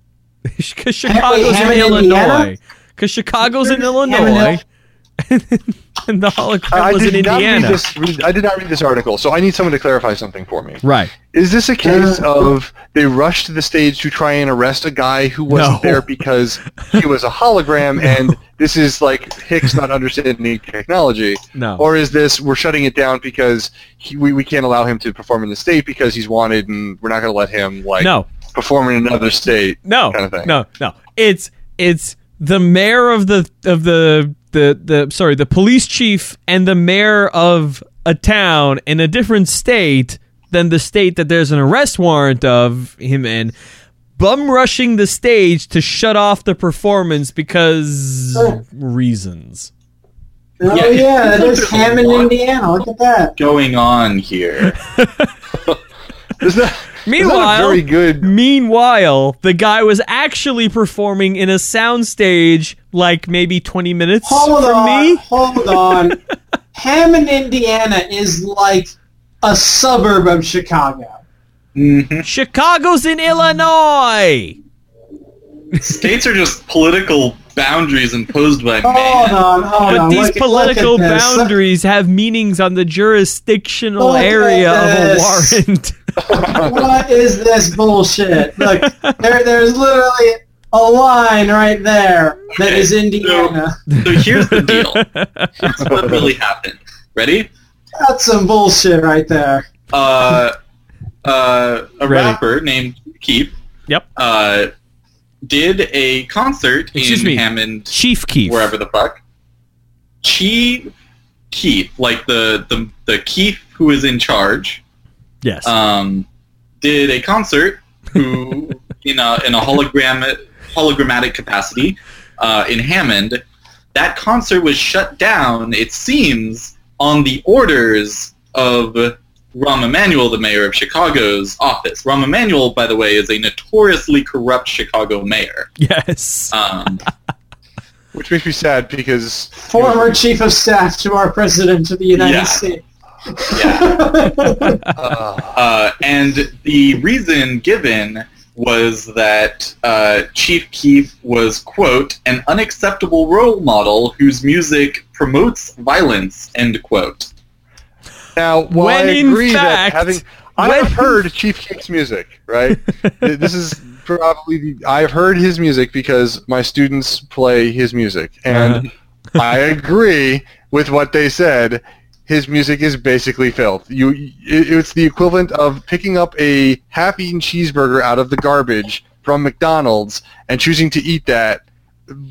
Because Chicago's in Illinois. Because Chicago's in Illinois. and the hologram I was in did not read Indiana. this. I did not read this article, so I need someone to clarify something for me. Right. Is this a case Uh, of they rushed to the stage to try and arrest a guy who wasn't No. there because he was a hologram, and this is like Hicks not understanding technology, No. or is this we're shutting it down because he, we we can't allow him to perform in the state because he's wanted, and we're not going to let him like no. perform in another state? No. kind of thing. No. No. It's it's the mayor of the of the the the sorry the police chief and the mayor of a town in a different state than the state that there's an arrest warrant of him in bum rushing the stage to shut off the performance because Oh. reasons Oh Yeah, yeah, there's is a Hammond. Indiana. Look at that. going on here. Is that, meanwhile is that a very good? meanwhile the guy was actually performing in a soundstage like maybe 20 minutes Hold from on, me hold on. Hammond, Indiana is like a suburb of Chicago. Mhm. Chicago's in Illinois. States are just political boundaries imposed by Hold on, hold But on. these look- political look boundaries have meanings on the jurisdictional Look area of a warrant. what is this bullshit? Look, there, there's literally a line right there that Okay, is Indiana. So here's the deal. Here's what really happened. Ready? That's some bullshit right there. Uh, uh, a Ready. rapper named Keith Yep. uh, did a concert Excuse in me. Hammond, Chief Keef. wherever the fuck. Chi Keith, like the, the, the Keith who is in charge, Yes. um, did a concert who in a in a hologram hologrammatic capacity uh, in Hammond. That concert was shut down. It seems on the orders of Rahm Emanuel, the mayor of Chicago's office. Rahm Emanuel, by the way, is a notoriously corrupt Chicago mayor. yes. Um, Which makes me sad because Former chief of staff to our president of the United Yeah. States. Yeah. uh, Uh, and the reason given was that uh, Chief Keef was, quote, an unacceptable role model whose music promotes violence, end quote. now, while When I in agree fact- that having when- I've heard Chief Keef's music, right? This is probably the, I've heard his music because my students play his music, and I agree with what they said. His music is basically filth. You, it's the equivalent of picking up a half-eaten cheeseburger out of the garbage from McDonald's and choosing to eat that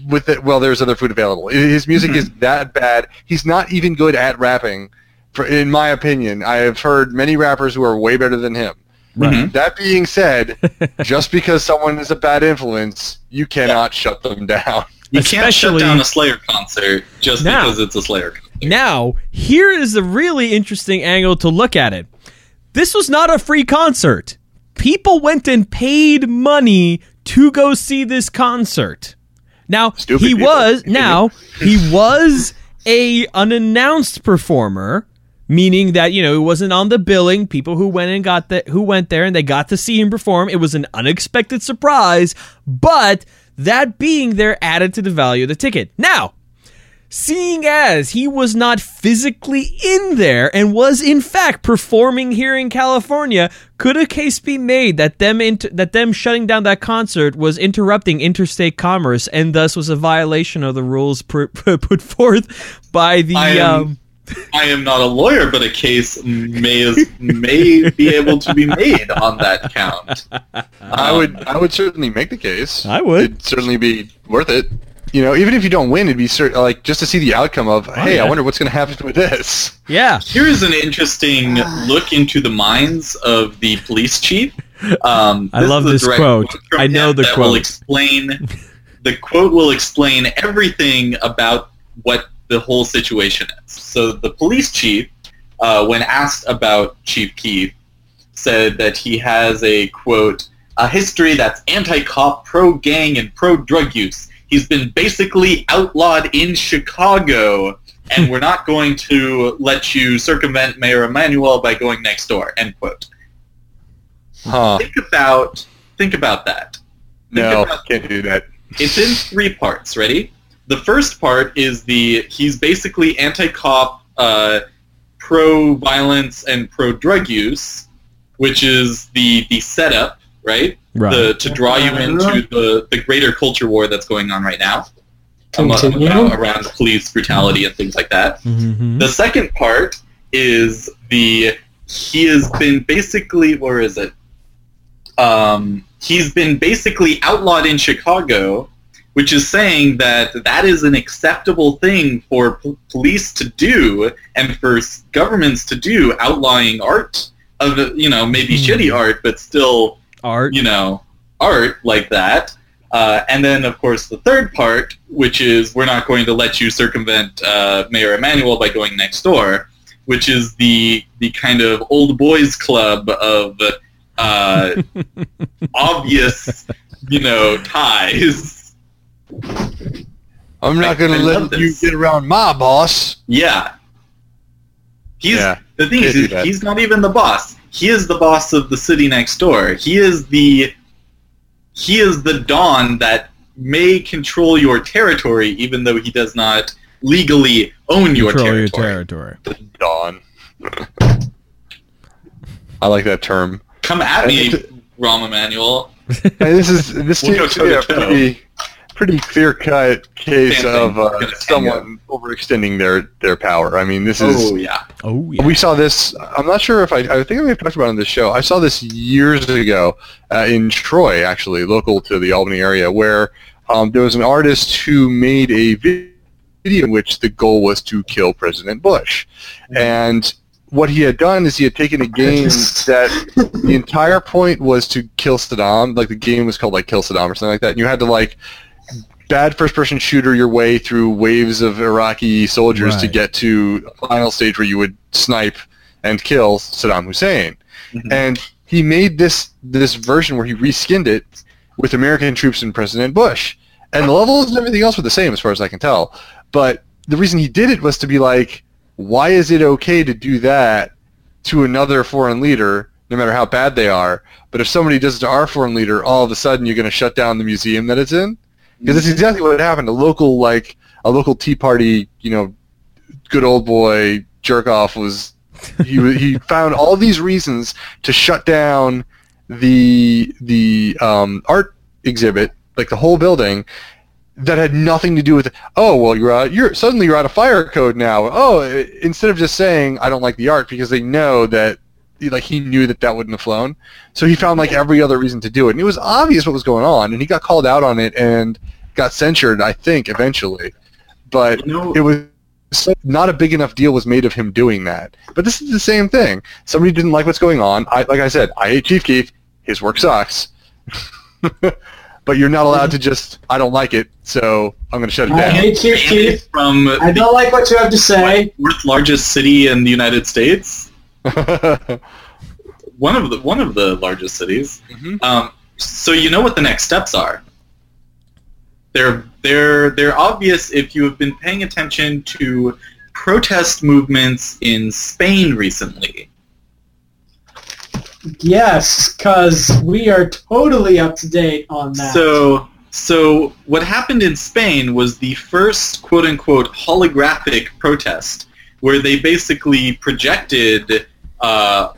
with it. Well, there's other food available. His music is mm-hmm. that bad. He's not even good at rapping. For, in my opinion, I have heard many rappers who are way better than him. Right. Mm-hmm. That being said, just because someone is a bad influence, you cannot shut them down. You can't shut down a Slayer concert just Now- because it's a Slayer concert. Now, here is a really interesting angle to look at it. This was not a free concert. People went and paid money to go see this concert. Now, Stupid he people. was now he was a unannounced performer, meaning that, you know, it wasn't on the billing. People who went and got the who went there and they got to see him perform. It was an unexpected surprise, but that being there added to the value of the ticket. Now, seeing as he was not physically in there and was in fact performing here in California, could a case be made that them int- that them shutting down that concert was interrupting interstate commerce and thus was a violation of the rules pr- put forth by the I am- um, I am not a lawyer, but a case may may be able to be made on that count. I would I would certainly make the case. I would. It'd certainly be worth it. You know, even if you don't win, it'd be cer- like just to see the outcome of, hey, yeah. I wonder what's going to happen with this. yeah Here is an interesting look into the minds of the police chief. Um, I love this direct quote. I know the that Will quote. explain the quote will explain everything about what the whole situation is. So the police chief, uh, when asked about Chief Keef, said that he has a quote a history that's anti-cop, pro-gang, and pro-drug use. He's been basically outlawed in Chicago, and we're not going to let you circumvent Mayor Emanuel by going next door. End quote. Huh. Think about think about that. Think No, about- can't do that. it's in three parts. Ready? The first part is the he's basically anti-cop, uh, pro-violence, and pro-drug use, which is the the setup, right? Right The, to draw you into the, the greater culture war that's going on right now um, about- around police brutality and things like that. Mhm. The second part is the he has been basically where is it? Um, he's been basically outlawed in Chicago, which is saying that that is an acceptable thing for p- police to do and for governments to do, outlawing art of you know maybe Hmm. shitty art, but still art you know, art like that. Uh, and then, of course, the third part, which is we're not going to let you circumvent uh, Mayor Emanuel by going next door, which is the the kind of old boys club of uh, obvious, you know, ties. I'm not going to let you this. get around my boss. Yeah, He's Yeah. the thing is he's not even the boss. He is the boss of the city next door. He is the he is the Don that may control your territory, even though he does not legally own your Control your territory. territory. Dawn. I like that term. Come at me, Rahm Emanuel. And this is this We'll seems to be a pretty pretty clear cut case of uh, someone overextending their their power. I mean, this is Oh yeah. Oh yeah. We saw this. I'm not sure if I. I think I may have talked about it on this show. I saw this years ago uh, in Troy, actually, local to the Albany area, where um, there was an artist who made a video in which the goal was to kill President Bush, and what he had done is he had taken a game that the entire point was to kill Saddam. Like the game was called like Kill Saddam or something like that. And you had to like bad first-person shooter your way through waves of Iraqi soldiers to get to a final stage where you would snipe and kill Saddam Hussein. Mhm. And he made this this version where he reskinned it with American troops and President Bush. And the levels and everything else were the same as far as I can tell. But the reason he did it was to be like, why is it okay to do that to another foreign leader, no matter how bad they are? But if somebody does it to our foreign leader, all of a sudden you're going to shut down the museum that it's in? Because that's exactly what happened. A local, like, a local Tea Party, you know, good old boy jerk off was, he, he found all these reasons to shut down the, the um, art exhibit, like the whole building, that had nothing to do with oh well you're out you're suddenly you're out of fire code now oh instead of just saying i don't like the art because they know that like he knew that that wouldn't have flown. So he found like every other reason to do it. And it was obvious what was going on and he got called out on it and got censured i think eventually. But You know, it was not a big enough deal was made of him doing that. But this is the same thing. Somebody didn't like what's going on. I, like i said i hate chief keef. His work sucks. But you're not allowed to just i don't like it so i'm going to shut it I down. hate Chief banned Keef. from I don't like what you have to say. fourth largest city in the United States. One of the one of the largest cities. Mhm. Um, so you know what the next steps are. They're they're they're obvious if you have been paying attention to protest movements in Spain recently. Yes, because we are totally up to date on that. So so what happened in Spain was the first quote unquote holographic protest where they basically projected uh,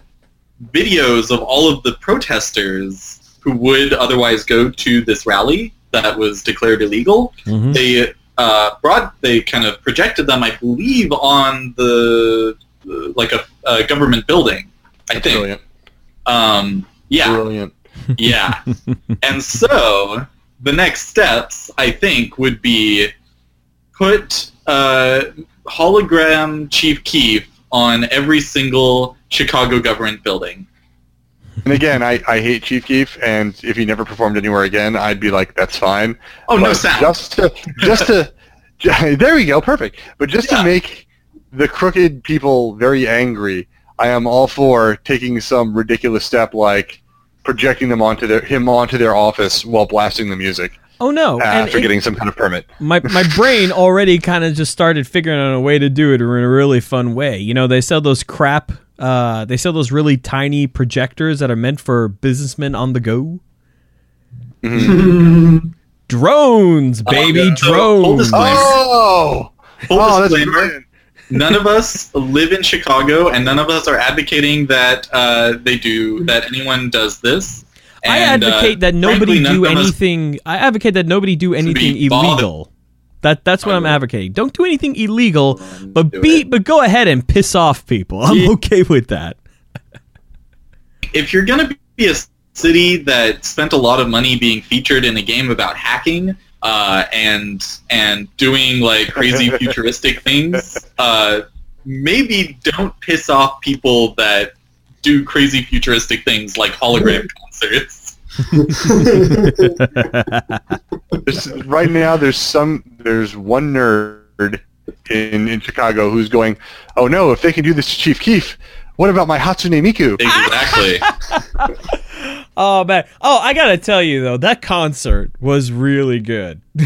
videos of all of the protesters who would otherwise go to this rally that was declared illegal. Mhm. They uh, brought they kind of projected them, I believe, on the like a, a government building. I think. brilliant Um, yeah brilliant yeah. and so the next steps, I think, would be put uh, hologram Chief Keef on every single Chicago government building. and again I, I hate chief keef and if he never performed anywhere again i'd be like that's fine Oh, no sound. just to just to there we go perfect but just Yeah. to make the crooked people very angry i am all for taking some ridiculous step like projecting them onto their him onto their office while blasting the music Oh no! uh, and after it- getting some kind of permit my my brain already kind of just started figuring out a way to do it in a really fun way. You know, they sell those crap. Uh, they sell those really tiny projectors that are meant for businessmen on the go. Drones, baby, yeah. So, drones. oh Full oh that's disclaimer, none of us live in Chicago, and none of us are advocating that uh, they do that anyone does this. I And, uh, advocate that nobody frankly, do anything. I advocate that nobody do anything illegal. That that's what I'm advocating. Don't do anything illegal, but do be it. but go ahead and piss off people. I'm okay with that. if you're going to be a city that spent a lot of money being featured in a game about hacking uh, and and doing like crazy futuristic things, uh, maybe don't piss off people that do crazy futuristic things like hologram concerts. Right now there's some there's one nerd in, in Chicago who's going, oh no, if they can do this to Chief Keef, what about my Hatsune Miku? Exactly. oh man. Oh, I gotta tell you though, that concert was really good.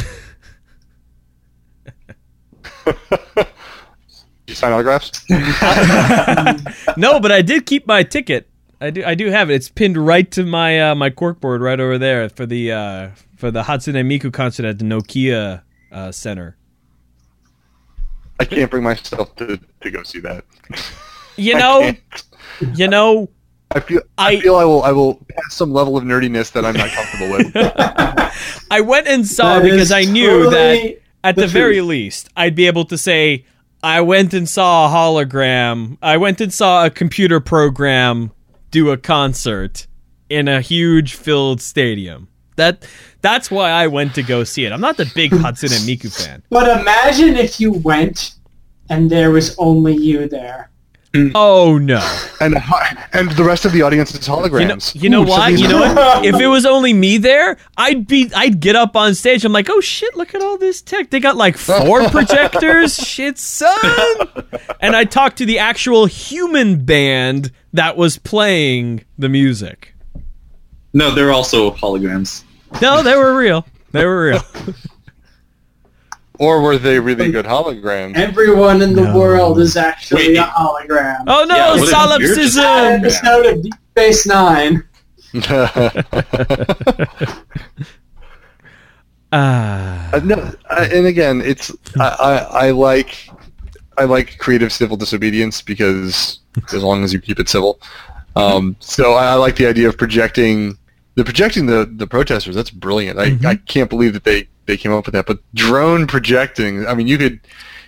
sign autographs? no, but I did keep my ticket. I do. I do have it. It's pinned right to my uh, my corkboard right over there for the uh, for the Hatsune Miku concert at the Nokia uh, Center. I can't bring myself to, to go see that. You know, you know. I feel I, I- feel I will I will pass some level of nerdiness that I'm not comfortable with. I went and saw That because I knew that at the the, very least I'd be able to say I went and saw a hologram. I went and saw a computer program do a concert in a huge filled stadium. That that's why I went to go see it. I'm not the big Hatsune Miku fan. But imagine if you went and there was only you there. Mm. Oh no. and and the rest of the audience is You know, holograms. you know Ooh, what? something's You know what? If it was only me there, I'd be I'd get up on stage. I'm like, oh shit, look at all this tech. They got like four projectors. Shit, son. And I talked to the actual human band that was playing the music. No, they're also holograms. No, they were real. They were real. Or were they really good holograms? Everyone in the No. world is actually Wait. a hologram. Oh no, Yeah, what if solipsism. Episode of Deep Space Nine. Ah. Uh, no, I, and again, it's I, I, I like I like creative civil disobedience because as long as you keep it civil. Um, so I, I like the idea of projecting the projecting the, the protesters. That's brilliant. I, mm-hmm. I can't believe that they, they came up with that. But drone projecting. I mean, you could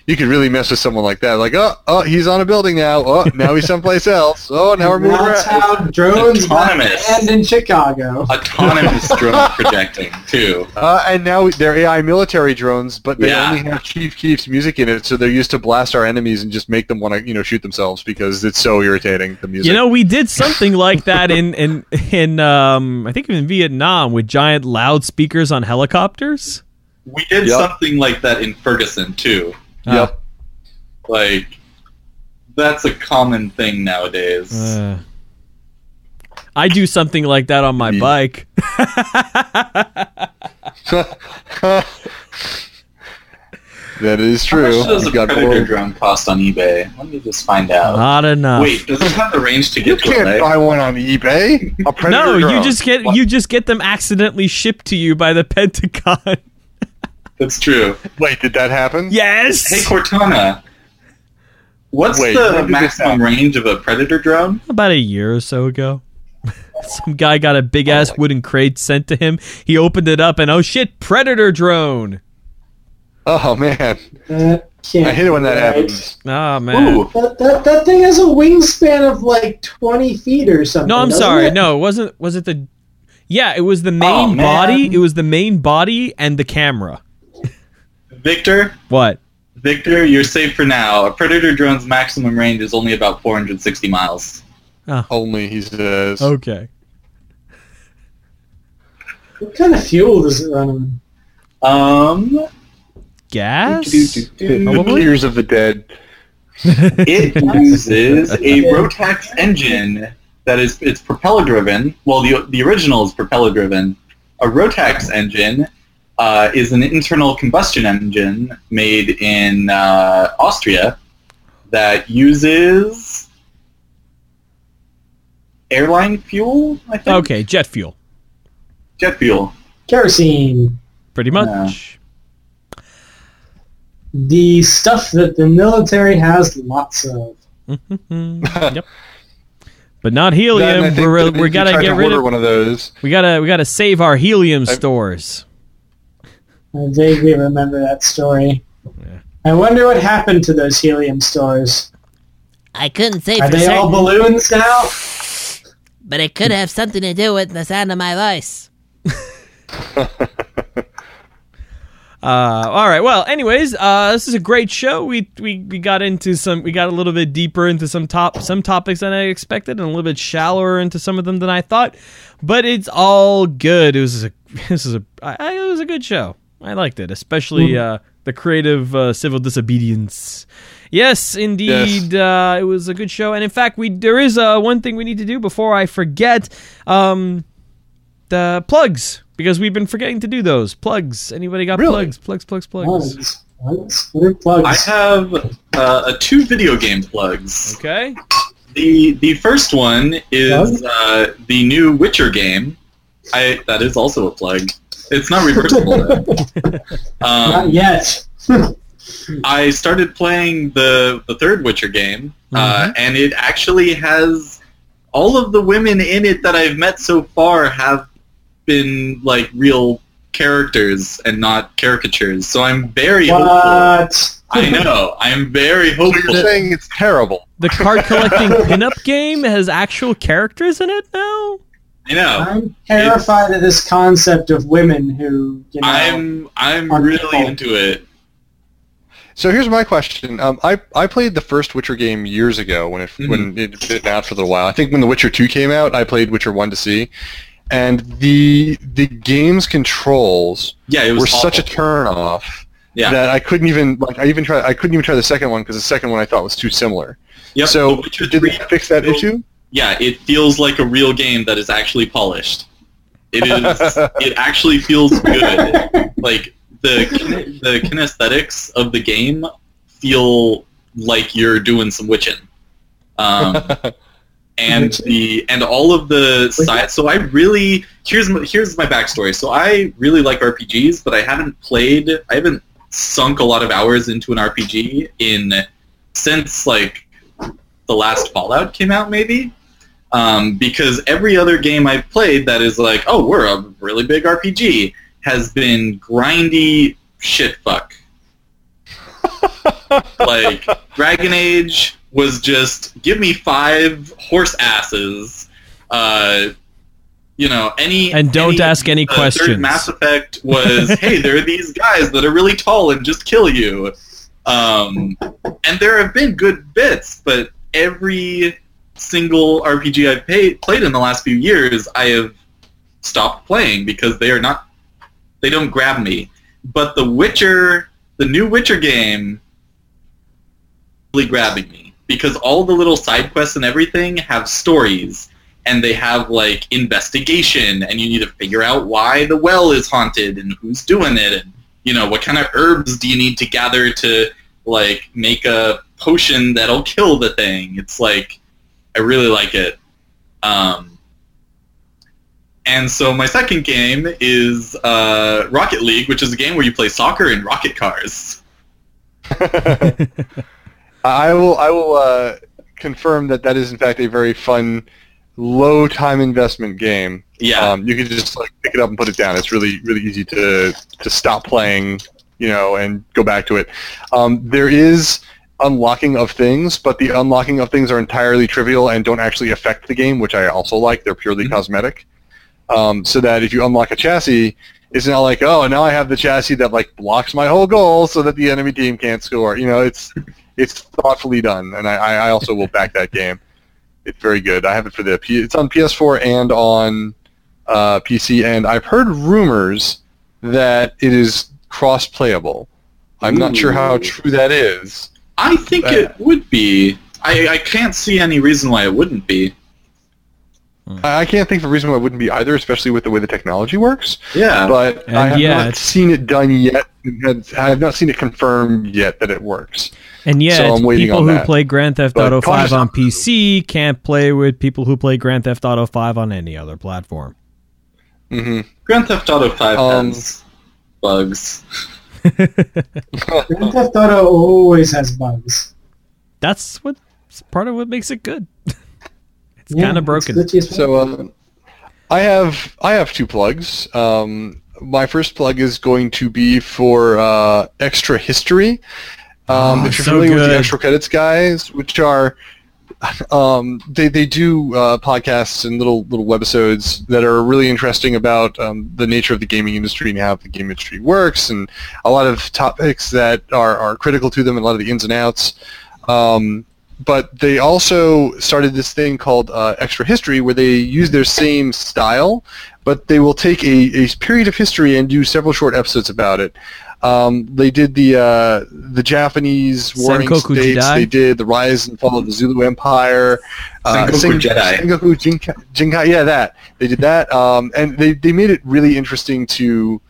you could really mess with someone like that. Like, oh, oh, he's on a building now. Oh, now he's someplace else. Oh, now we're moving That's around. how drones got Autonomous. banned in Chicago. Autonomous drone projecting too. Uh, and now they're AI military drones, but they Yeah. only have Chief Keef's music in it, so they're used to blast our enemies and just make them want to, you know, shoot themselves because it's so irritating. The music. You know, we did something like that in in in um I think in Vietnam with giant loudspeakers on helicopters. We did Yep. something like that in Ferguson too. Yep. Like that's a common thing nowadays. Uh, I do something like that on my Yeah. bike. that is How true. much does a You've got predator more- drone cost on eBay? Let me just find out. Not enough. Wait, does it have the range to You get to can't LA? buy one on eBay. A predator no, you just get What? you just get them accidentally shipped to you by the Pentagon. That's true. Wait, did that happen? yes. Hey Cortana, what's Wait, the when did this maximum range of a predator drone? About a year or so ago. Some guy got a big oh, ass Oh, like- wooden crate sent to him. He opened it up and oh shit, predator drone. Oh man, That I hate it when that right. Ah, happens. Oh man. Ooh, That, that, that thing has a wingspan of like 20 feet or something. No, I'm sorry. it? No, it wasn't. Was it the? Yeah, it was the oh, main Oh, body. It was the main body and the camera. Victor, What? Victor, you're safe for now. A predator drone's maximum range is only about 460 miles. Only he says. Okay. What kind of fuel does it run on? Um, Gas. do-do-do-do. Years of the Dead. it uses a Rotax engine that is it's propeller driven. Well, the the original is propeller driven. A Rotax engine uh, is an internal combustion engine made in uh, Austria that uses airline fuel. I think Okay, jet fuel. jet fuel. Kerosene. Pretty much. The stuff that the military has lots of. yep. But not helium. think We're we if you gotta get to rid order of. one of those. We gotta we gotta save our helium I- stores. I vaguely remember that story. Yeah. I wonder what happened to those helium stores. I couldn't say Are for they all balloons now? but it could have something to do with the sound of my voice. Uh, all right. Well, anyways, uh, this is a great show. We, we we got into some. We got a little bit deeper into some top some topics than I expected, and a little bit shallower into some of them than I thought. But it's all good. It was a this is a I, I- it was a good show. I liked it, especially uh, the creative uh, civil disobedience. Yes, indeed, Uh, it was a good show. And in fact, we there is uh, one thing we need to do before I forget. Um, the plugs because we've been forgetting to do those plugs. Anybody got Really? plugs? Plugs, plugs, plugs. Plugs? Plugs? I have uh, a two video game plugs. Okay. The the first one is uh, the new Witcher game. I that is also a plug. It's not reversible. um, Not yet. I started playing the the third Witcher game, uh, and it actually has all of the women in it that I've met so far have been like real characters and not caricatures. So I'm very hopeful. what? I know. I'm very So hopeful. you're saying it's terrible. The card collecting pinup game has actual characters in it now. I know. I'm terrified of this concept of women who, you know, I'm I'm Are really people- into it. So here's my question. Um, I I played the first Witcher game years ago when it Mhm. when it had been out for a little while. I think when The Witcher Two came out, I played Witcher One to see, and the the game's controls Yeah, it was were such a awful. turn off Yeah. that I couldn't even like I even try I couldn't even try the second one because the second one I thought was too similar. Yep, so did 3 they fix that issue? Yeah, it feels like a real game that is actually polished. It is. it actually feels good. Like the kin- the kinesthetics of the game feel like you're doing some witching. Um, and the and all of the side. So I really here's my, here's my backstory. So I really like RPGs, but I haven't played. I haven't sunk a lot of hours into an RPG in since like the last Fallout came out, maybe. Um, because every other game I've played that is like, oh, we're a really big RPG, has been grindy shit fuck. like Dragon Age was just give me five horse asses. Uh, you know, any And don't ask any the questions. Third Mass Effect was, hey, there are these guys that are really tall and just kill you. Um, and there have been good bits, but every single RPG I've pay- played in the last few years, I have stopped playing because they are not, they don't grab me. But The Witcher, the new Witcher game, really grabbing me because all the little side quests and everything have stories and they have like investigation and you need to figure out why the well is haunted and who's doing it and you know what kind of herbs do you need to gather to like make a potion that'll kill the thing it's like i really like it um, and so my second game is uh, rocket league which is a game where you play soccer in rocket cars I will I will uh, confirm that that is in fact a very fun, low time investment game. yeah Um, you can just like pick it up and put it down. It's really really easy to to stop playing, you know, and go back to it. Um, there is unlocking of things, but the unlocking of things are entirely trivial and don't actually affect the game, which I also like. They're purely Mhm. cosmetic. Um, so that if you unlock a chassis, it's not like, oh, now I have the chassis that like blocks my whole goal so that the enemy team can't score. You know, it's it's thoughtfully done, and I, I also will back that game. It's very good. I have it for the P- it's on PS4 and on uh, PC, and I've heard rumors that it is cross-playable. I'm not sure how true that is. I think Uh, it would be I, I can't see any reason why it wouldn't be I I can't think of a reason why it wouldn't be either, especially with the way the technology works. yeah But And I have yeah, not seen it done yet. I have not seen it confirmed yet that it works. And yet, So I'm waiting people on who that. play Grand Theft But Auto 5 on PC can't play with people who play Grand Theft Auto 5 on any other platform. hmm Grand Theft Auto 5 Um, has bugs. Grand Theft Auto always has bugs. That's what part of what makes it good. it's Yeah, kind of broken. glitchy as fuck. So um, I have I have two plugs. Um, my first plug is going to be for uh, Extra History. Um, Oh, if you're so familiar with the. Extra Credits guys, which are um, they they do uh, podcasts and little little webisodes that are really interesting about um, the nature of the gaming industry and how the game industry works, and a lot of topics that are, are critical to them, and a lot of the ins and outs. Um, but they also started this thing called uh, Extra History, where they use their same style, but they will take a, a period of history and do several short episodes about it. Um, they did the uh, the Japanese Warring Sengoku States. Jidai? They did the rise and fall of the Zulu Empire. Uh, Sengoku Sen- Jedi. Sengoku Jinkai, Jinkai. Yeah, that they did that, um, and they they made it really interesting to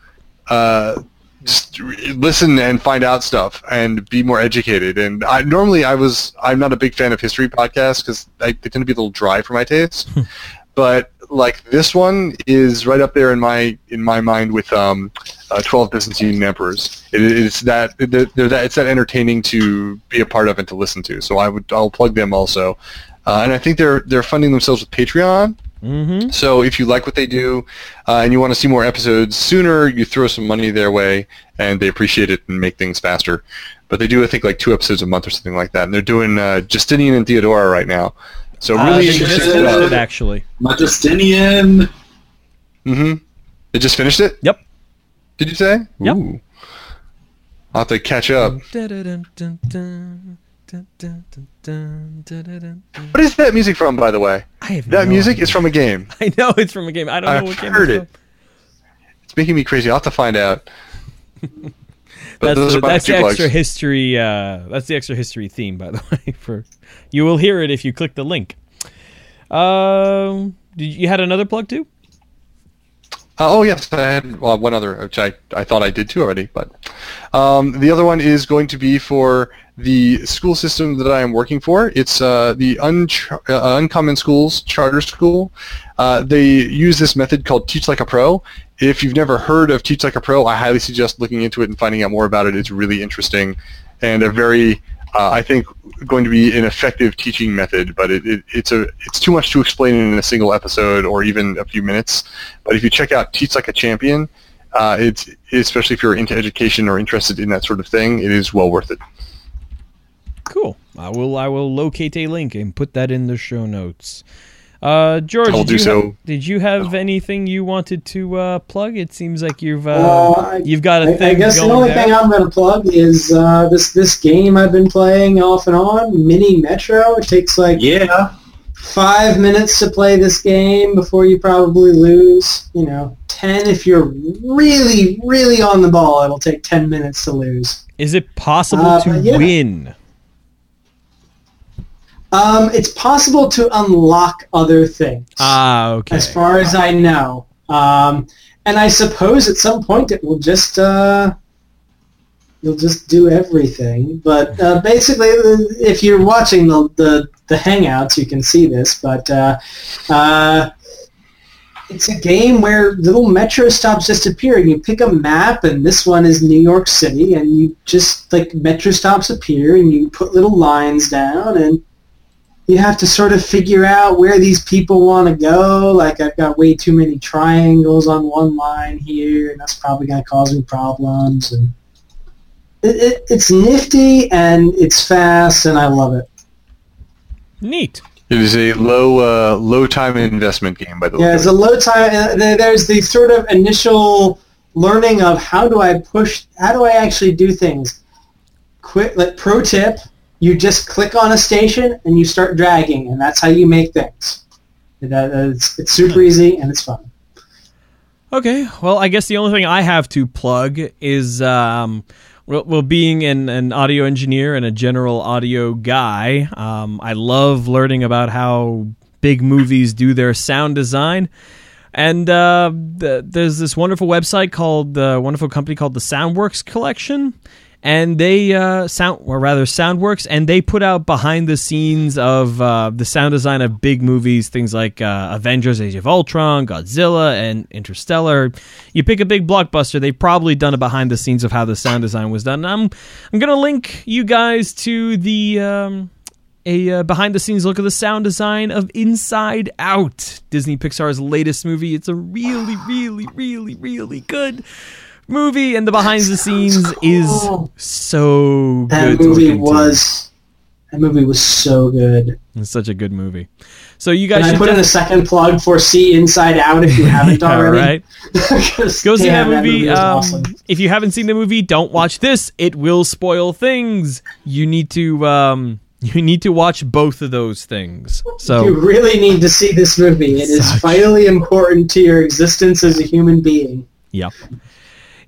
uh, just listen and find out stuff and be more educated. And I normally I was I'm not a big fan of history podcasts because they tend to be a little dry for my taste. but like this one is right up there in my in my mind with um, uh, Twelve Byzantine Emperors. It, it's that they're, they're that it's that entertaining to be a part of and to listen to. So I would I'll plug them also. Uh, and I think they're they're funding themselves with Patreon. Mm-hmm. So if you like what they do uh, and you want to see more episodes sooner, you throw some money their way, and they appreciate it and make things faster. But they do, I think, like two episodes a month or something like that. And they're doing uh, Justinian and Theodora right now. So Uh, really they just interesting finished stuff. it, actually. My Justinian. Mm-hmm. They just finished it. Yep. Did you say? Yep. Ooh. I'll have to catch up. What is that music from, by the way? I have That no music idea. is from a game. I know it's from a game. I don't know I've what game heard it's it. from. It's making me crazy. I'll have to find out. That's, the, that's the extra history. Uh, that's the extra history theme, by the way. For you will hear it if you click the link. Um, did you, had another plug too? Uh, oh yes, I had well, one other, which I, I thought I did too already. But um, the other one is going to be for the school system that I am working for. It's uh, the uh, Uncommon Schools Charter School. Uh, they use this method called Teach Like a Pro. If you've never heard of Teach Like a Pro, I highly suggest looking into it and finding out more about it. It's really interesting and a very, uh, I think, going to be an effective teaching method. But it, it, it's a it's too much to explain in a single episode or even a few minutes. But if you check out Teach Like a Champion, uh, it's especially if you're into education or interested in that sort of thing, it is well worth it. Cool. I will. I will locate a link and put that in the show notes. Uh, George, I will did do you so. Have, did you have anything you wanted to uh, plug? It seems like you've uh, Uh, I- you've got a I, thing I guess the only there. thing I'm going to plug is uh, this this game I've been playing off and on, Mini Metro. It takes like Yeah. five minutes to play this game before you probably lose. You know, ten if you're really, really on the ball. It'll take ten minutes to lose. Is it possible Uh, to yeah. win? Um, it's possible to unlock other things. Ah, okay. as far as I know. Um, and I suppose at some point it will just uh, you'll just do everything. But uh, basically, if you're watching the, the the hangouts, you can see this. But uh, uh, it's a game where little metro stops just appear, and you pick a map, and this one is New York City, and you just like metro stops appear, and you put little lines down, and you have to sort of figure out where these people want to go. Like I've got way too many triangles on one line here, and that's probably going to cause me problems. And it, it, it's nifty and it's fast, and I love it. Neat. It is a low uh, low time investment game, by the way. Yeah, it's a low time. Uh, there's the sort of initial learning of how do I push, how do I actually do things. Quick, like pro tip, you just click on a station and you start dragging, and that's how you make things. It's, it's super easy and it's fun. Okay, well, I guess the only thing I have to plug is, um, well, well being an, an audio engineer and a general audio guy, um, I love learning about how big movies do their sound design. And uh, th- there's this wonderful website called, uh, wonderful company called the Soundworks Collection. And they uh, sound, or rather, Soundworks, and they put out behind the scenes of uh, the sound design of big movies, things like uh, Avengers: Age of Ultron, Godzilla, and Interstellar. You pick a big blockbuster, they've probably done a behind the scenes of how the sound design was done. I'm I'm gonna link you guys to the um, a uh, behind the scenes look of the sound design of Inside Out, Disney Pixar's latest movie. It's a really, really, really, really good movie, and the behind the scenes is so That good. to movie was that movie was so good. It's such a good movie. So you guys Can I should put in a second plug for See Inside Out if you haven't All already? right. Go see damn, that movie. was um, awesome. If you haven't seen the movie, don't watch this. It will spoil things. You need to um, you need to watch both of those things. So You really need to see this movie. It is Such- vitally important to your existence as a human being. Yep.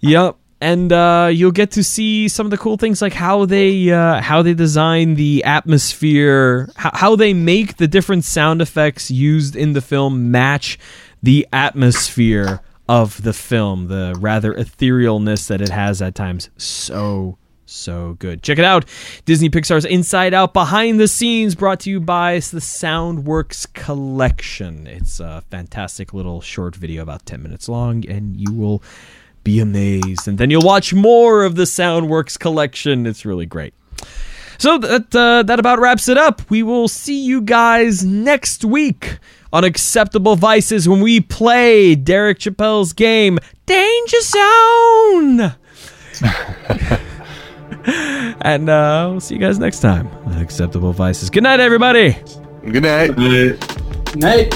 Yep. And uh, you'll get to see some of the cool things, like how they uh, how they design the atmosphere, how, how they make the different sound effects used in the film match the atmosphere of the film, the rather etherealness that it has at times. So so good. Check it out. Disney Pixar's Inside Out Behind the Scenes brought to you by the Soundworks Collection. It's a fantastic little short video about 10 minutes long and you will be amazed. And then you'll watch more of the Soundworks Collection. It's really great. So that uh, that about wraps it up. We will see you guys next week on Acceptable Vices when we play Derek Chappelle's game Danger Zone. and uh, we'll see you guys next time on Acceptable Vices. Good night, everybody. Good night. Uh, Night.